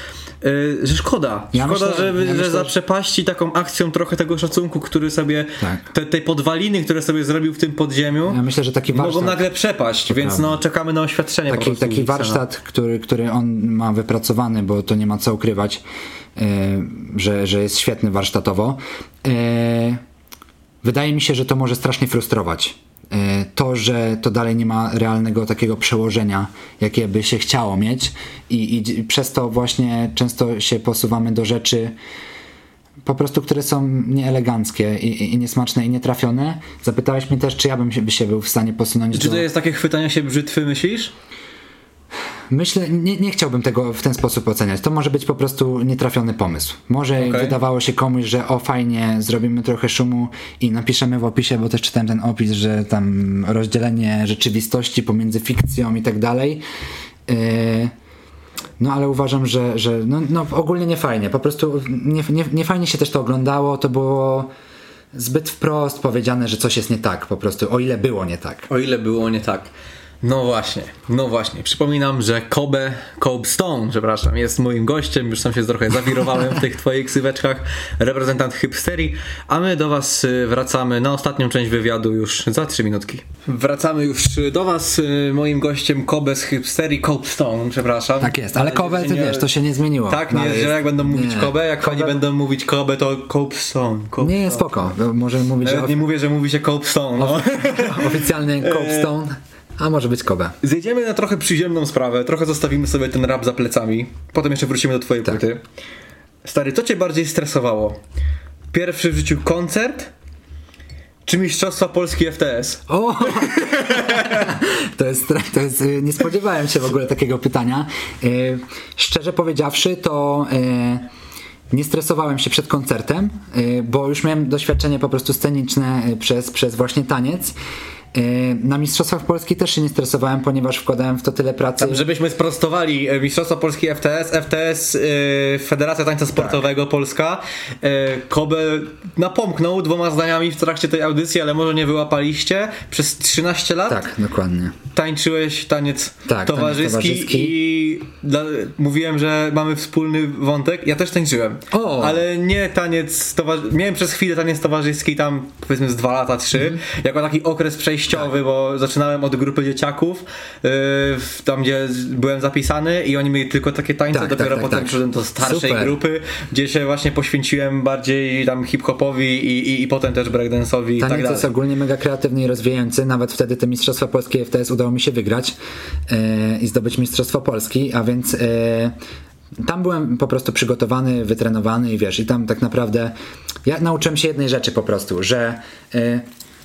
[SPEAKER 4] yy, że szkoda.
[SPEAKER 5] Mhm. Ja
[SPEAKER 4] szkoda,
[SPEAKER 5] myślę-
[SPEAKER 4] że,
[SPEAKER 5] ja
[SPEAKER 4] że
[SPEAKER 5] myślę,
[SPEAKER 4] zaprzepaści taką akcją trochę tego szacunku, który sobie,
[SPEAKER 5] Tak.
[SPEAKER 4] te, tej podwaliny, które sobie zrobił w tym podziemiu,
[SPEAKER 5] Ja myślę, że taki
[SPEAKER 4] mogą
[SPEAKER 5] warsztat-
[SPEAKER 4] nagle przepaść, więc no czekamy na oświadczenie
[SPEAKER 5] taki,
[SPEAKER 4] prostu
[SPEAKER 5] taki warsztat, który, który on ma wypracowany, bo to nie ma co ukrywać, e, że, że jest świetny warsztatowo. E, wydaje mi się, że to może strasznie frustrować. E, to, że to dalej nie ma realnego takiego przełożenia, jakie by się chciało mieć, i, i przez to właśnie często się posuwamy do rzeczy po prostu, które są nieeleganckie i, i, i niesmaczne i nietrafione. Zapytałeś mnie też, czy ja bym się, by się był w stanie posunąć
[SPEAKER 4] Czy
[SPEAKER 5] do...
[SPEAKER 4] to jest takie chwytanie się brzytwy, myślisz?
[SPEAKER 5] Myślę, nie, nie chciałbym tego w ten sposób oceniać. To może być po prostu nietrafiony pomysł. Może
[SPEAKER 4] Okej.
[SPEAKER 5] wydawało się komuś, że o fajnie, zrobimy trochę szumu i napiszemy w opisie, bo też czytałem ten opis, że tam rozdzielenie rzeczywistości pomiędzy fikcją i tak dalej. Yy, no ale uważam, że, że no, no ogólnie nie fajnie. Po prostu nie, nie, nie fajnie się też to oglądało. To było zbyt wprost powiedziane, że coś jest nie tak po prostu, o ile było nie tak.
[SPEAKER 4] O ile było nie tak. No właśnie, no właśnie. Przypominam, że Kobe, Kobe Stone, przepraszam, jest moim gościem. Już sam się trochę zawirowałem w tych twoich ksyweczkach. Reprezentant hipsterii. A my do was y, wracamy na ostatnią część wywiadu już za trzy minutki. Wracamy już y, do was. y, Moim gościem Kobe z hipsterii, Kobe Stone, przepraszam.
[SPEAKER 5] Tak jest, ale Kobe,
[SPEAKER 4] że
[SPEAKER 5] ty
[SPEAKER 4] nie-
[SPEAKER 5] wiesz, to się nie zmieniło.
[SPEAKER 4] Tak, nie
[SPEAKER 5] Dalej
[SPEAKER 4] jest źle, jak będą mówić
[SPEAKER 5] nie.
[SPEAKER 4] Kobe. Jak oni
[SPEAKER 5] Kobe-
[SPEAKER 4] będą mówić Kobe, to Kobe Stone. Kobe
[SPEAKER 5] Nie,
[SPEAKER 4] Stone.
[SPEAKER 5] spoko. Możemy mówić, że
[SPEAKER 4] Nawet nie mówię, że mówi się Kobe Stone. No.
[SPEAKER 5] oficjalnie Copestone, a może być Kobe.
[SPEAKER 4] Zejdziemy na trochę przyziemną sprawę, trochę zostawimy sobie ten rap za plecami, potem jeszcze wrócimy do twojej
[SPEAKER 5] Tak.
[SPEAKER 4] płyty. Stary, co cię bardziej stresowało? Pierwszy w życiu koncert, czy Mistrzostwa Polski FTS?
[SPEAKER 5] O! To jest, to jest, y, nie spodziewałem się w ogóle takiego pytania. Y, Szczerze powiedziawszy, to y, nie stresowałem się przed koncertem, bo już miałem doświadczenie po prostu sceniczne przez, przez właśnie taniec. Y, Na Mistrzostwach Polski też się nie stresowałem, ponieważ wkładałem w to tyle pracy.
[SPEAKER 4] Tam, żebyśmy sprostowali e, Mistrzostwa Polski FTS, FTS e, Federacja Tańca Sportowego
[SPEAKER 5] Tak.
[SPEAKER 4] Polska. E, Kobe napomknął dwoma zdaniami w trakcie tej audycji, ale może nie wyłapaliście. Przez 13 lat
[SPEAKER 5] Tak, dokładnie.
[SPEAKER 4] tańczyłeś taniec
[SPEAKER 5] taniec
[SPEAKER 4] towarzyski,
[SPEAKER 5] towarzyski.
[SPEAKER 4] i dla, mówiłem, że mamy wspólny wątek. Ja też tańczyłem.
[SPEAKER 5] O!
[SPEAKER 4] Ale nie taniec towarzyski. Miałem przez chwilę taniec towarzyski tam powiedzmy z dwa lata, trzy,
[SPEAKER 5] Mhm.
[SPEAKER 4] jako taki okres przejściowy,
[SPEAKER 5] Tak.
[SPEAKER 4] bo zaczynałem od grupy dzieciaków, yy, tam gdzie byłem zapisany i oni mieli tylko takie tańce,
[SPEAKER 5] Tak,
[SPEAKER 4] dopiero
[SPEAKER 5] tak, tak,
[SPEAKER 4] potem
[SPEAKER 5] tak.
[SPEAKER 4] przyszedłem do starszej
[SPEAKER 5] Super.
[SPEAKER 4] grupy, gdzie się właśnie poświęciłem bardziej tam hip-hopowi i, i, i potem też breakdance'owi i tak dalej.
[SPEAKER 5] jest ogólnie mega kreatywny i rozwijający. Nawet wtedy te Mistrzostwa Polskie FTS udało mi się wygrać e, i zdobyć Mistrzostwo Polski, a więc e, tam byłem po prostu przygotowany, wytrenowany i wiesz, i tam tak naprawdę ja nauczyłem się jednej rzeczy po prostu, że e,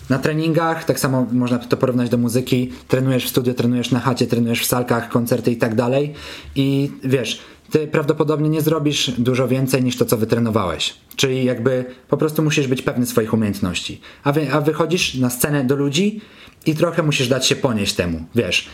[SPEAKER 5] na treningach, tak samo można to porównać do muzyki, trenujesz w studio, trenujesz na chacie, trenujesz w salkach, koncerty i tak dalej i wiesz, ty prawdopodobnie nie zrobisz dużo więcej niż to, co wytrenowałeś. Czyli jakby po prostu musisz być pewny swoich umiejętności. A, wy, a wychodzisz na scenę do ludzi i trochę musisz dać się ponieść temu, wiesz.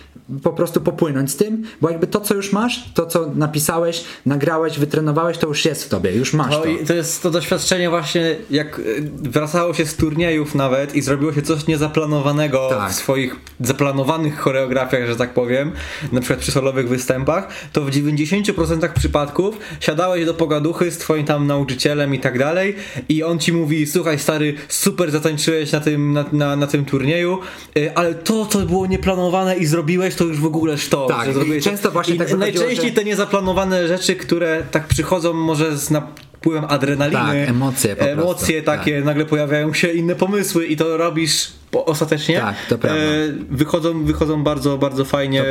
[SPEAKER 5] Po prostu popłynąć z tym, bo jakby to, co już masz, to, co napisałeś, nagrałeś, wytrenowałeś, to już jest w tobie, już masz
[SPEAKER 4] To,
[SPEAKER 5] to.
[SPEAKER 4] i to jest to doświadczenie właśnie, jak y, wracało się z turniejów nawet i zrobiło się coś niezaplanowanego
[SPEAKER 5] Tak.
[SPEAKER 4] w swoich zaplanowanych choreografiach, że tak powiem, na przykład przy solowych występach, to w 90% przypadków siadałeś do pogaduchy z twoim tam nauczycielem i tak dalej i on ci mówi, słuchaj stary, super zatańczyłeś na tym, na, na, na tym turnieju, y, ale to, co było nieplanowane i zrobiłeś, to już w ogóle sztos.
[SPEAKER 5] Tak, często właśnie
[SPEAKER 4] I
[SPEAKER 5] tak
[SPEAKER 4] najczęściej
[SPEAKER 5] że-
[SPEAKER 4] te niezaplanowane rzeczy, które tak przychodzą może z napływem adrenaliny.
[SPEAKER 5] Tak, emocje po prostu,
[SPEAKER 4] Emocje takie, nagle pojawiają się inne pomysły i to robisz ostatecznie.
[SPEAKER 5] Tak, to prawda.
[SPEAKER 4] wychodzą, wychodzą bardzo, bardzo fajnie.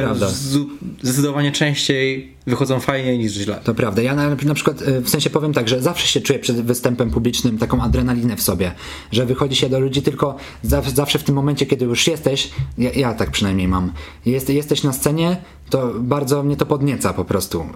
[SPEAKER 4] Zdecydowanie częściej wychodzą fajniej niż źle.
[SPEAKER 5] To prawda. Ja na, na przykład y, w sensie powiem tak, że zawsze się czuję przed występem publicznym taką adrenalinę w sobie, że wychodzi się do ludzi tylko zawsze, zawsze w tym momencie, kiedy już jesteś, ja, ja tak przynajmniej mam, jest, jesteś na scenie, to bardzo mnie to podnieca po prostu,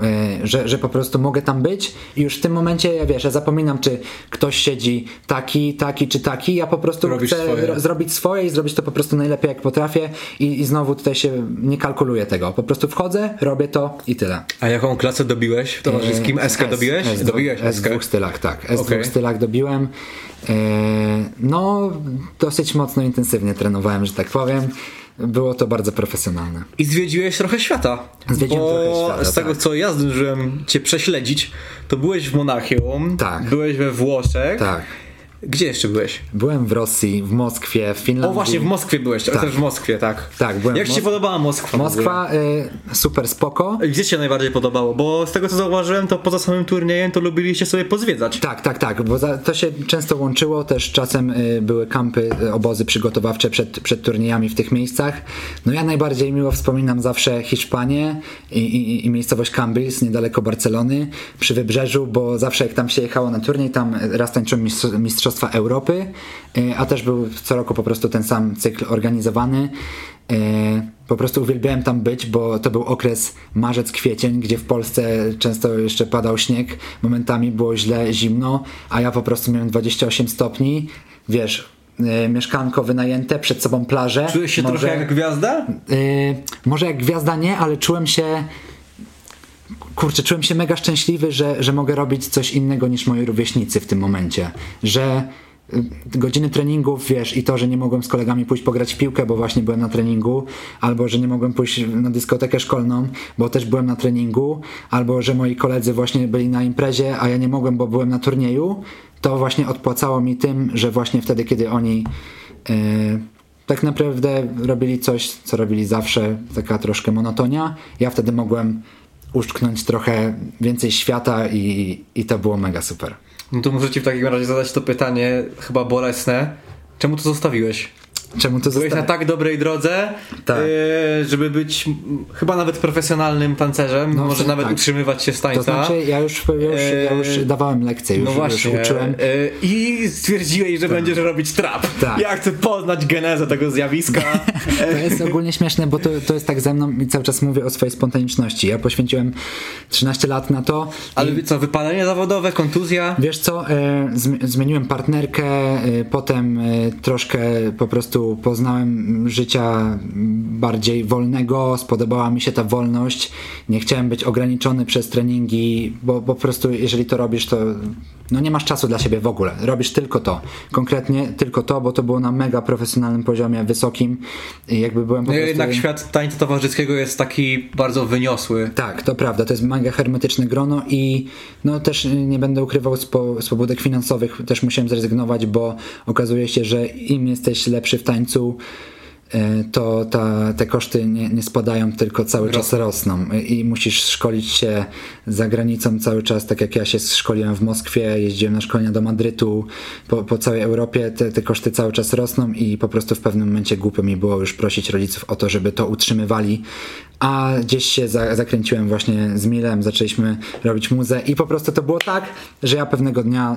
[SPEAKER 5] y, że, że po prostu mogę tam być i już w tym momencie, ja wiesz, ja zapominam, czy ktoś siedzi taki, taki czy taki, ja po prostu
[SPEAKER 4] Robisz
[SPEAKER 5] chcę
[SPEAKER 4] swoje.
[SPEAKER 5] ro- zrobić swoje i zrobić to po prostu najlepiej jak potrafię i, i znowu tutaj się nie kalkuluję tego, po prostu wchodzę, robię to i tyle.
[SPEAKER 4] A jaką klasę dobiłeś towarzyskim?
[SPEAKER 5] E,
[SPEAKER 4] SK dobiłeś?
[SPEAKER 5] S,
[SPEAKER 4] dobiłeś
[SPEAKER 5] S
[SPEAKER 4] SK.
[SPEAKER 5] dwóch stylach, tak. S
[SPEAKER 4] Okej.
[SPEAKER 5] dwóch stylach dobiłem. E, no, dosyć mocno intensywnie trenowałem, że tak powiem. Było to bardzo profesjonalne.
[SPEAKER 4] I zwiedziłeś trochę świata.
[SPEAKER 5] Zwiedziłem trochę świata,
[SPEAKER 4] z tego,
[SPEAKER 5] tak.
[SPEAKER 4] co ja zdążyłem cię prześledzić, to byłeś w Monachium,
[SPEAKER 5] Tak.
[SPEAKER 4] byłeś we Włoszech.
[SPEAKER 5] Tak.
[SPEAKER 4] Gdzie jeszcze byłeś?
[SPEAKER 5] Byłem w Rosji, w Moskwie, w Finlandii.
[SPEAKER 4] O właśnie, w Moskwie byłeś,
[SPEAKER 5] Tak.
[SPEAKER 4] też w Moskwie, tak.
[SPEAKER 5] Tak, byłem
[SPEAKER 4] Jak
[SPEAKER 5] w
[SPEAKER 4] ci się
[SPEAKER 5] Mos-
[SPEAKER 4] podobała Moskwa?
[SPEAKER 5] Moskwa, y, super spoko.
[SPEAKER 4] Gdzie się najbardziej podobało? Bo z tego co zauważyłem, to poza samym turniejem to lubiliście sobie pozwiedzać.
[SPEAKER 5] Tak, tak, tak, bo za, to się często łączyło, też czasem y, były kampy, y, obozy przygotowawcze przed, przed turniejami w tych miejscach. No ja najbardziej miło wspominam zawsze Hiszpanię i, i, i miejscowość Cambrils, niedaleko Barcelony, przy wybrzeżu, bo zawsze jak tam się jechało na turniej, tam raz tańczyłem mistrz- Mistrzostwa Europy, y, a też był co roku po prostu ten sam cykl organizowany. Y, Po prostu uwielbiałem tam być, bo to był okres marzec-kwiecień, gdzie w Polsce często jeszcze padał śnieg, momentami było źle, zimno, a ja po prostu miałem 28 stopni, wiesz, y, mieszkanko wynajęte, przed sobą plażę.
[SPEAKER 4] Czułeś się trochę jak gwiazda?
[SPEAKER 5] Może jak gwiazda nie, ale czułem się. Kurczę, czułem się mega szczęśliwy, że, że mogę robić coś innego niż moi rówieśnicy w tym momencie. Że y, godziny treningów, wiesz, i to, że nie mogłem z kolegami pójść pograć w piłkę, bo właśnie byłem na treningu, albo że nie mogłem pójść na dyskotekę szkolną, bo też byłem na treningu, albo że moi koledzy właśnie byli na imprezie, a ja nie mogłem, bo byłem na turnieju, to właśnie odpłacało mi tym, że właśnie wtedy, kiedy oni y, tak naprawdę robili coś, co robili zawsze, taka troszkę monotonia, ja wtedy mogłem uszczknąć trochę więcej świata i, i to było mega super.
[SPEAKER 4] No to muszę ci w takim razie zadać to pytanie, chyba bolesne. Czemu to zostawiłeś?
[SPEAKER 5] Czemu to
[SPEAKER 4] Byłeś na
[SPEAKER 5] zostało?
[SPEAKER 4] tak dobrej drodze,
[SPEAKER 5] Tak.
[SPEAKER 4] e, żeby być chyba nawet profesjonalnym tancerzem,
[SPEAKER 5] No,
[SPEAKER 4] może
[SPEAKER 5] tak.
[SPEAKER 4] nawet utrzymywać się z tańca.
[SPEAKER 5] To znaczy, ja już, ja już, ja już
[SPEAKER 4] Eee,
[SPEAKER 5] dawałem lekcje, już,
[SPEAKER 4] no właśnie.
[SPEAKER 5] już uczyłem.
[SPEAKER 4] e, I stwierdziłeś, że będziesz robić trap.
[SPEAKER 5] Tak.
[SPEAKER 4] Ja chcę poznać genezę tego zjawiska.
[SPEAKER 5] To jest ogólnie śmieszne, bo to, to jest tak ze mną i cały czas mówię o swojej spontaniczności. Ja poświęciłem 13 lat na to.
[SPEAKER 4] Ale
[SPEAKER 5] i
[SPEAKER 4] co, wypalenie zawodowe, kontuzja?
[SPEAKER 5] Wiesz co, e, zm- zmieniłem partnerkę, e, potem e, troszkę po prostu poznałem życia bardziej wolnego, spodobała mi się ta wolność, nie chciałem być ograniczony przez treningi, bo po prostu jeżeli to robisz, to no nie masz czasu dla siebie w ogóle, robisz tylko to, konkretnie tylko to, bo to było na mega profesjonalnym poziomie, wysokim. I jakby byłem po
[SPEAKER 4] No,
[SPEAKER 5] prostu...
[SPEAKER 4] jednak świat tańca towarzyskiego jest taki bardzo wyniosły.
[SPEAKER 5] Tak, to prawda, to jest mega hermetyczne grono i no też nie będę ukrywał spo, swobódek finansowych, też musiałem zrezygnować, bo okazuje się, że im jesteś lepszy w tańcu, to ta, te koszty nie, nie spadają, tylko cały czas rosną. Y, i musisz szkolić się za granicą cały czas, tak jak ja się szkoliłem w Moskwie, jeździłem na szkolenia do Madrytu, po, po całej Europie. Te, te koszty cały czas rosną i po prostu w pewnym momencie głupio mi było już prosić rodziców o to, żeby to utrzymywali, a gdzieś się za, zakręciłem właśnie z Milem, zaczęliśmy robić muzę i po prostu to było tak, że ja pewnego dnia,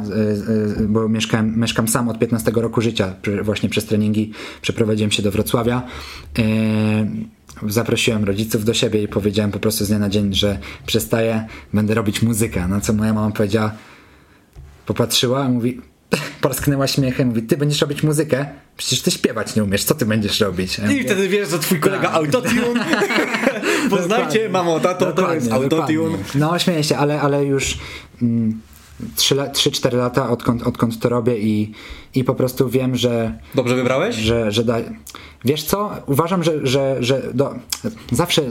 [SPEAKER 5] y, y, bo mieszkałem, mieszkam sam od 15 roku życia, właśnie przez treningi przeprowadziłem się do Wrocławia, y, zaprosiłem rodziców do siebie i powiedziałem po prostu z dnia na dzień, że przestaję, będę robić muzykę, na co moja mama powiedziała, popatrzyła i mówi, porsknęła śmiechem, mówi, ty będziesz robić muzykę? Przecież ty śpiewać nie umiesz, co ty będziesz robić? Ja
[SPEAKER 4] I
[SPEAKER 5] mówię,
[SPEAKER 4] wtedy wiesz, że twój kolega
[SPEAKER 5] Tak.
[SPEAKER 4] autotune. Poznajcie, mamo, tato, to jest autotune.
[SPEAKER 5] No śmieję się, ale, ale już mm, 3-4 lata odkąd, odkąd to robię i, i po prostu wiem, że
[SPEAKER 4] Dobrze wybrałeś?
[SPEAKER 5] że, że da... Wiesz co? Uważam, że, że, że do... zawsze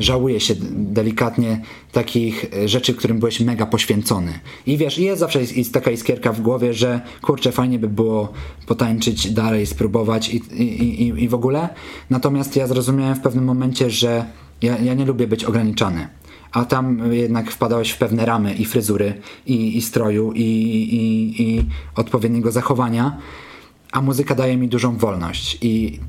[SPEAKER 5] żałuję się delikatnie takich rzeczy, którym byłeś mega poświęcony. I wiesz, jest zawsze jest taka iskierka w głowie, że kurczę, fajnie by było potańczyć dalej, spróbować i, i, i, i w ogóle. Natomiast ja zrozumiałem w pewnym momencie, że ja, ja nie lubię być ograniczany. A tam jednak wpadałeś w pewne ramy i fryzury, i, i stroju, i, i, i odpowiedniego zachowania a muzyka daje mi dużą wolność i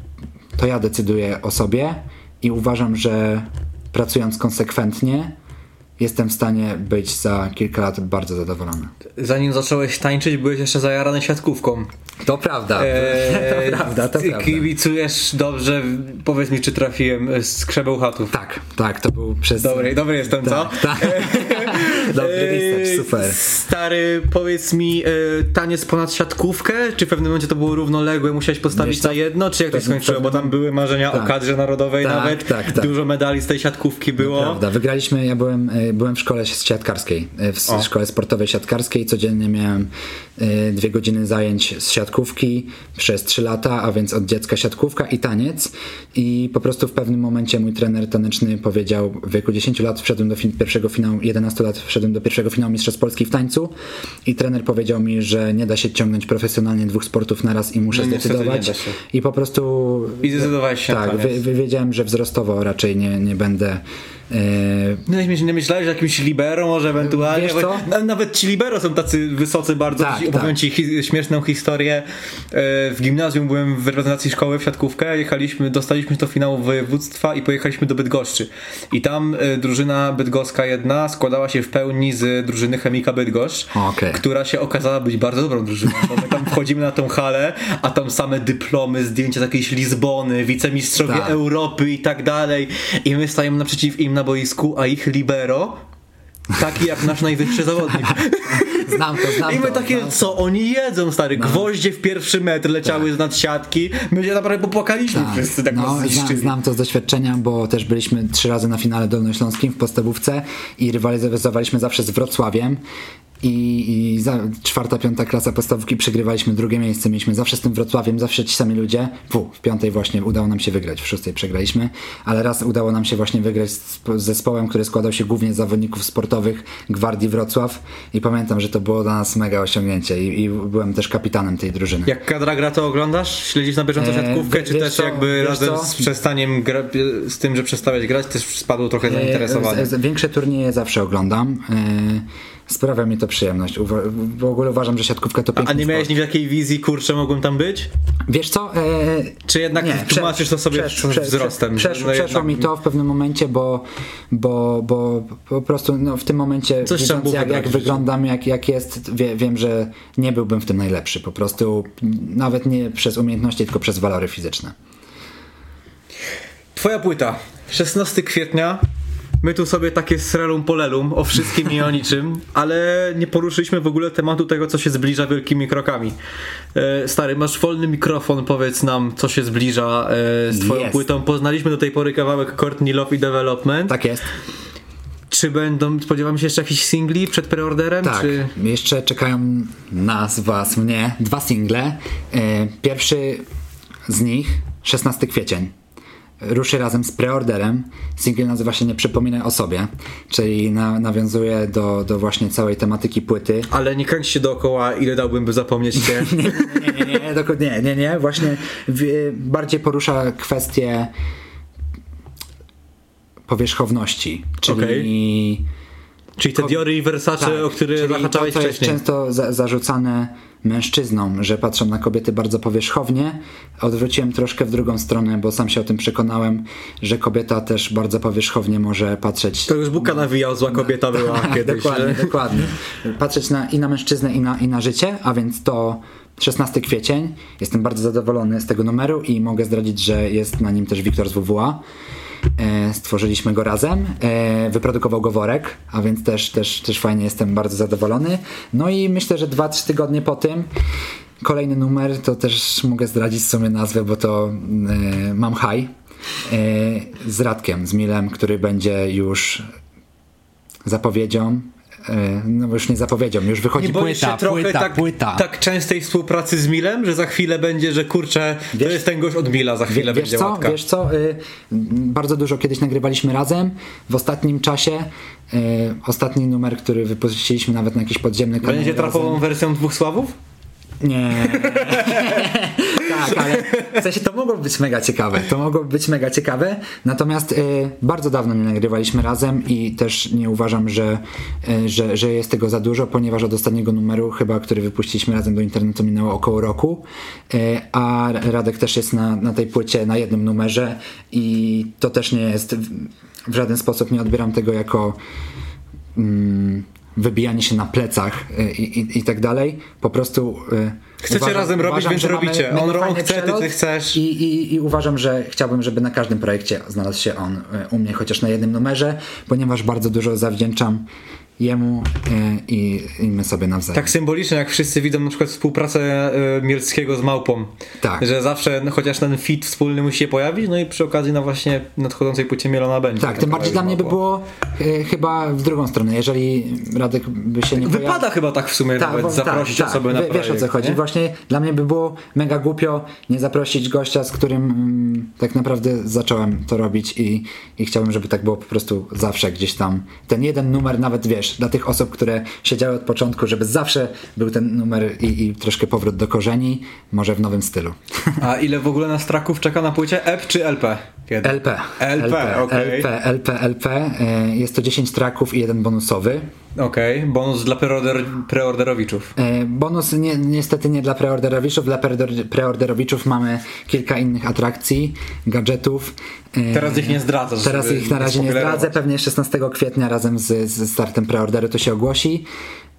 [SPEAKER 5] to ja decyduję o sobie i uważam, że pracując konsekwentnie jestem w stanie być za kilka lat bardzo zadowolony.
[SPEAKER 4] Zanim zacząłeś tańczyć, byłeś jeszcze zajarany siatkówką.
[SPEAKER 5] To prawda,
[SPEAKER 4] Eee,
[SPEAKER 5] to prawda, to
[SPEAKER 4] ty
[SPEAKER 5] prawda.
[SPEAKER 4] Kibicujesz dobrze, powiedz mi, czy trafiłem z krzebełchatów.
[SPEAKER 5] Tak, tak, to był przez...
[SPEAKER 4] Dobry, dobry jestem, co?
[SPEAKER 5] Tak, tak. Dobry research, super.
[SPEAKER 4] Stary, powiedz mi, e, taniec ponad siatkówkę? Czy w pewnym momencie to było równoległe, musiałeś postawić
[SPEAKER 5] Wiesz
[SPEAKER 4] na jedno? Czy jak to się
[SPEAKER 5] Pewnym-
[SPEAKER 4] skończyło? Bo tam były marzenia o
[SPEAKER 5] Tak.
[SPEAKER 4] kadrze narodowej
[SPEAKER 5] Tak,
[SPEAKER 4] nawet.
[SPEAKER 5] tak, tak.
[SPEAKER 4] Dużo medali z tej siatkówki było.
[SPEAKER 5] Prawda, wygraliśmy, ja byłem, e, byłem w szkole siatkarskiej, e, w
[SPEAKER 4] O.
[SPEAKER 5] szkole sportowej siatkarskiej, codziennie miałem dwie godziny zajęć z siatkówki przez trzy lata, a więc od dziecka siatkówka i taniec i po prostu w pewnym momencie mój trener taneczny powiedział, w wieku 10 lat wszedłem do fin- pierwszego finału, 11 lat wszedłem do pierwszego finału Mistrzostw Polski w tańcu i trener powiedział mi, że nie da się ciągnąć profesjonalnie dwóch sportów naraz i muszę
[SPEAKER 4] No
[SPEAKER 5] zdecydować. i po prostu
[SPEAKER 4] I zdecydowałeś się na
[SPEAKER 5] tak, wiedziałem, że wzrostowo raczej nie, nie będę
[SPEAKER 4] No nie myślałeś o jakimś libero może ewentualnie?
[SPEAKER 5] Wiesz co?
[SPEAKER 4] Nawet ci libero są tacy wysocy bardzo.
[SPEAKER 5] Tak,
[SPEAKER 4] Opowiem
[SPEAKER 5] tak.
[SPEAKER 4] ci hi- śmieszną historię. E, W gimnazjum byłem w reprezentacji szkoły w siatkówkę, jechaliśmy, dostaliśmy do finału województwa i pojechaliśmy do Bydgoszczy. I tam e, drużyna bydgoska jedna składała się w pełni z drużyny Chemika Bydgoszcz,
[SPEAKER 5] Okej.
[SPEAKER 4] która się okazała być bardzo dobrą drużyną, bo my tam wchodzimy na tą halę, a tam same dyplomy, zdjęcia z jakiejś Lizbony, wicemistrzowie
[SPEAKER 5] Tak.
[SPEAKER 4] Europy i tak dalej. I my stajemy naprzeciw im na boisku, a ich libero taki jak nasz najwyższy zawodnik.
[SPEAKER 5] Znam to, znam
[SPEAKER 4] I my takie,
[SPEAKER 5] znam.
[SPEAKER 4] co oni jedzą, stary?
[SPEAKER 5] No.
[SPEAKER 4] Gwoździe w pierwszy metr leciały z nad siatki. My się naprawdę popłakaliśmy
[SPEAKER 5] Tak.
[SPEAKER 4] wszyscy, tak
[SPEAKER 5] no, znam, znam to z doświadczenia, bo też byliśmy trzy razy na finale dolnośląskim w podstawówce i rywalizowaliśmy zawsze z Wrocławiem i, i za, czwarta, piąta klasa podstawówki przegrywaliśmy drugie miejsce, mieliśmy zawsze z tym Wrocławiem, zawsze ci sami ludzie. W, w piątej właśnie udało nam się wygrać, w szóstej przegraliśmy, ale raz udało nam się właśnie wygrać z, zespołem, który składał się głównie z zawodników sportowych Gwardii Wrocław i pamiętam, że to było dla nas mega osiągnięcie i, i byłem też kapitanem tej drużyny.
[SPEAKER 4] Jak kadra gra to oglądasz? Śledzisz na bieżąco
[SPEAKER 5] Eee,
[SPEAKER 4] siatkówkę,
[SPEAKER 5] wie-
[SPEAKER 4] czy też
[SPEAKER 5] co,
[SPEAKER 4] jakby razem
[SPEAKER 5] co?
[SPEAKER 4] z przestaniem gra, z tym, że przestałeś grać, też spadło trochę zainteresowanie?
[SPEAKER 5] E, z- z- Większe turnieje zawsze oglądam. E, Sprawia mi to przyjemność. Uwa- w ogóle uważam, że siatkówka to
[SPEAKER 4] A
[SPEAKER 5] piękny
[SPEAKER 4] nie miałeś
[SPEAKER 5] sport.
[SPEAKER 4] ni takiej wizji, kurczę, mogłem tam być?
[SPEAKER 5] Wiesz co? E,
[SPEAKER 4] Czy jednak
[SPEAKER 5] prze-
[SPEAKER 4] tłumaczysz to sobie
[SPEAKER 5] przesz-
[SPEAKER 4] z
[SPEAKER 5] prze-
[SPEAKER 4] wzrostem?
[SPEAKER 5] Przesz,
[SPEAKER 4] no
[SPEAKER 5] przeszło mi to w pewnym momencie, bo, bo, bo po prostu no, w tym momencie
[SPEAKER 4] Coś
[SPEAKER 5] widząc jak, jak
[SPEAKER 4] w życiu.
[SPEAKER 5] wyglądam, jak, jak jest, wie, wiem, że nie byłbym w tym najlepszy. Po prostu nawet nie przez umiejętności, tylko przez walory fizyczne.
[SPEAKER 4] Twoja płyta. 16 kwietnia. My tu sobie takie srelum polelum o wszystkim i o niczym, ale nie poruszyliśmy w ogóle tematu tego, co się zbliża wielkimi krokami. E, stary, masz wolny mikrofon, powiedz nam, co się zbliża e, z twoją
[SPEAKER 5] Jest.
[SPEAKER 4] płytą. Poznaliśmy do tej pory kawałek Courtney Love i Development.
[SPEAKER 5] Tak jest.
[SPEAKER 4] Czy będą, spodziewamy się jeszcze jakichś singli przed preorderem?
[SPEAKER 5] Tak,
[SPEAKER 4] Czy...
[SPEAKER 5] jeszcze czekają nas, was, mnie dwa single. E, Pierwszy z nich 16 kwiecień. Ruszy razem z preorderem. Single nazywa się Nie przypominaj o sobie, czyli na, nawiązuje do, do właśnie całej tematyki płyty.
[SPEAKER 4] Ale nie kręć się dookoła, ile dałbym, by zapomnieć cię.
[SPEAKER 5] Nie, nie, nie, nie, dokładnie, nie, nie, nie. Właśnie w, bardziej porusza kwestię powierzchowności, czyli
[SPEAKER 4] Czyli te Diory i Versace, o które
[SPEAKER 5] Tak,
[SPEAKER 4] zahaczałeś
[SPEAKER 5] to, co jest
[SPEAKER 4] wcześniej.
[SPEAKER 5] często za, zarzucane mężczyznom, że patrzą na kobiety bardzo powierzchownie. Odwróciłem troszkę w drugą stronę, bo sam się o tym przekonałem, że kobieta też bardzo powierzchownie może patrzeć.
[SPEAKER 4] To już Buka nawijał, zła kobieta była
[SPEAKER 5] Tak,
[SPEAKER 4] kiedyś.
[SPEAKER 5] dokładnie, dokładnie. Patrzeć na, i na mężczyznę, i na, i na życie, a więc to 16 kwiecień. Jestem bardzo zadowolony z tego numeru i mogę zdradzić, że jest na nim też Wiktor z WWA. E, stworzyliśmy go razem. E, wyprodukował go Worek, a więc też, też, też fajnie jestem bardzo zadowolony. No i myślę, że 2-3 tygodnie po tym kolejny numer, to też mogę zdradzić w sumie nazwę, bo to e, Mam High z Radkiem, z Milem, który będzie już zapowiedzią. E, No już nie zapowiedzią, już wychodzi
[SPEAKER 4] Nie
[SPEAKER 5] płyta,
[SPEAKER 4] się trochę
[SPEAKER 5] płyta,
[SPEAKER 4] tak,
[SPEAKER 5] płyta.
[SPEAKER 4] tak częstej współpracy z Milem, że za chwilę będzie, że kurczę, to
[SPEAKER 5] Wiesz-
[SPEAKER 4] jest ten gość od Mila, za chwilę
[SPEAKER 5] Wiesz
[SPEAKER 4] będzie
[SPEAKER 5] co,
[SPEAKER 4] łatka.
[SPEAKER 5] wiesz co, y, bardzo dużo kiedyś nagrywaliśmy razem. W ostatnim czasie y, ostatni numer, który wypuściliśmy nawet na jakiś podziemny kanał.
[SPEAKER 4] Będzie trapową wersją dwóch Sławów?
[SPEAKER 5] Nie. tak, ale w sensie to mogło być mega ciekawe. To mogło być mega ciekawe. Natomiast y, bardzo dawno nie nagrywaliśmy razem i też nie uważam, że, y, że, że jest tego za dużo, ponieważ od ostatniego numeru, chyba który wypuściliśmy razem do internetu, minęło około roku. Y, a Radek też jest na, na tej płycie na jednym numerze i to też nie jest w, żaden sposób nie odbieram tego jako mm, wybijanie się na plecach y, i, i, i tak dalej. Po prostu. y,
[SPEAKER 4] Chcecie razem robić, więc
[SPEAKER 5] że mamy
[SPEAKER 4] robicie.
[SPEAKER 5] mega
[SPEAKER 4] On
[SPEAKER 5] fajny
[SPEAKER 4] chce, ty- ty chcesz.
[SPEAKER 5] I, i, I uważam, że chciałbym, żeby na każdym projekcie znalazł się on y, u mnie, chociaż na jednym numerze, ponieważ bardzo dużo zawdzięczam jemu y, i, i my sobie nawzajem.
[SPEAKER 4] Tak symbolicznie, jak wszyscy widzą na przykład współpracę y, Mielskiego z Małpą.
[SPEAKER 5] Tak.
[SPEAKER 4] Że zawsze, no, chociaż ten fit wspólny musi się pojawić, no i przy okazji na właśnie nadchodzącej płycie Mielona będzie.
[SPEAKER 5] Tak, tym bardziej dla mnie by było y, chyba w drugą stronę. Jeżeli Radek by się nie pojawił.
[SPEAKER 4] Wypada chyba tak w sumie nawet
[SPEAKER 5] bo-
[SPEAKER 4] zaprosić osoby na
[SPEAKER 5] Wie- Wiesz o co
[SPEAKER 4] projekt,
[SPEAKER 5] chodzi.
[SPEAKER 4] nie?
[SPEAKER 5] Właśnie dla mnie by było mega głupio nie zaprosić gościa, z którym mm, tak naprawdę zacząłem to robić i, i chciałbym, żeby tak było po prostu zawsze gdzieś tam. Ten jeden numer, nawet wiesz, dla tych osób, które siedziały od początku, żeby zawsze był ten numer i, i troszkę powrót do korzeni, może w nowym stylu.
[SPEAKER 4] A ile w ogóle nas traków czeka na płycie? EP czy LP? Kiedy?
[SPEAKER 5] LP.
[SPEAKER 4] LP, okej.
[SPEAKER 5] LP, LP, LP. y, Jest to 10 traków i jeden bonusowy.
[SPEAKER 4] Okej, bonus dla preorder, preorderowiczów.
[SPEAKER 5] E, Bonus nie, niestety nie dla preorderowiczów. Dla preorder- preorderowiczów mamy kilka innych atrakcji, gadżetów. E,
[SPEAKER 4] Teraz ich nie zdradzasz,
[SPEAKER 5] Teraz ich na razie nie zdradzę. Pewnie 16 kwietnia razem z, z startem preorderu to się ogłosi.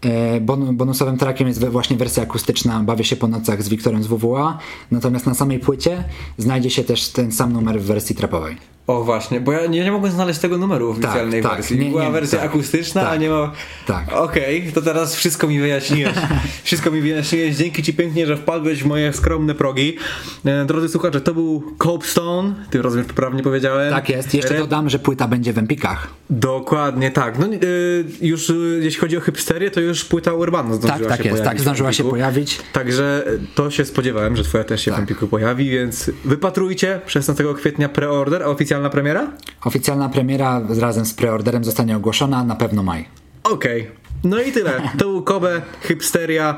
[SPEAKER 5] E, Bon, bonusowym trackiem jest właśnie wersja akustyczna Bawię się po nocach z Wiktorem z WWA. Natomiast na samej płycie znajdzie się też ten sam numer w wersji trapowej.
[SPEAKER 4] O właśnie, bo ja nie, nie mogłem znaleźć tego numeru w oficjalnej
[SPEAKER 5] tak,
[SPEAKER 4] wersji.
[SPEAKER 5] nie-
[SPEAKER 4] Była
[SPEAKER 5] nie-
[SPEAKER 4] wersja
[SPEAKER 5] tak,
[SPEAKER 4] akustyczna, a
[SPEAKER 5] tak,
[SPEAKER 4] nie ma...
[SPEAKER 5] tak.
[SPEAKER 4] Okej, to teraz wszystko mi wyjaśniłeś. wszystko mi wyjaśniłeś. Dzięki ci pięknie, że wpadłeś w moje skromne progi. E, drodzy słuchacze, to był Copestone, tym razem poprawnie powiedziałem.
[SPEAKER 5] Tak jest. Jeszcze dodam, że płyta będzie w Empikach.
[SPEAKER 4] Dokładnie tak. No, e, już e, jeśli chodzi o hipsterię, to już płyta Urbana zdążyła
[SPEAKER 5] Tak, tak
[SPEAKER 4] się
[SPEAKER 5] jest.
[SPEAKER 4] pojawić
[SPEAKER 5] Tak, zdążyła się pojawić.
[SPEAKER 4] Także to się spodziewałem, że twoja też się w
[SPEAKER 5] Tak.
[SPEAKER 4] Empiku pojawi, więc wypatrujcie 16 kwietnia preorder, a oficjalna premiera?
[SPEAKER 5] Oficjalna premiera razem z preorderem zostanie ogłoszona na pewno maj.
[SPEAKER 4] Okej. No i tyle. To był Kobe, hipsteria,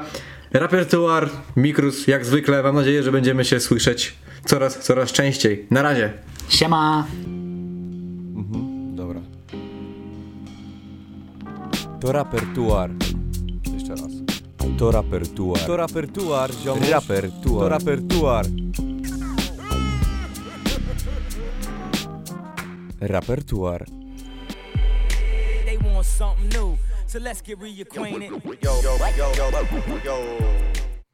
[SPEAKER 4] repertuar, Mikrus, jak zwykle. Mam nadzieję, że będziemy się słyszeć coraz, coraz częściej. Na razie.
[SPEAKER 5] Siema!
[SPEAKER 1] Dobra. To rapertuar.
[SPEAKER 2] Jeszcze raz.
[SPEAKER 1] To rapertuar. To rapertuar, ziomuś. Rapertuar. To rapertuar. Rapertuar.
[SPEAKER 3] They want something new. So let's get reacquainted.
[SPEAKER 2] Yo, yo, yo, yo, yo.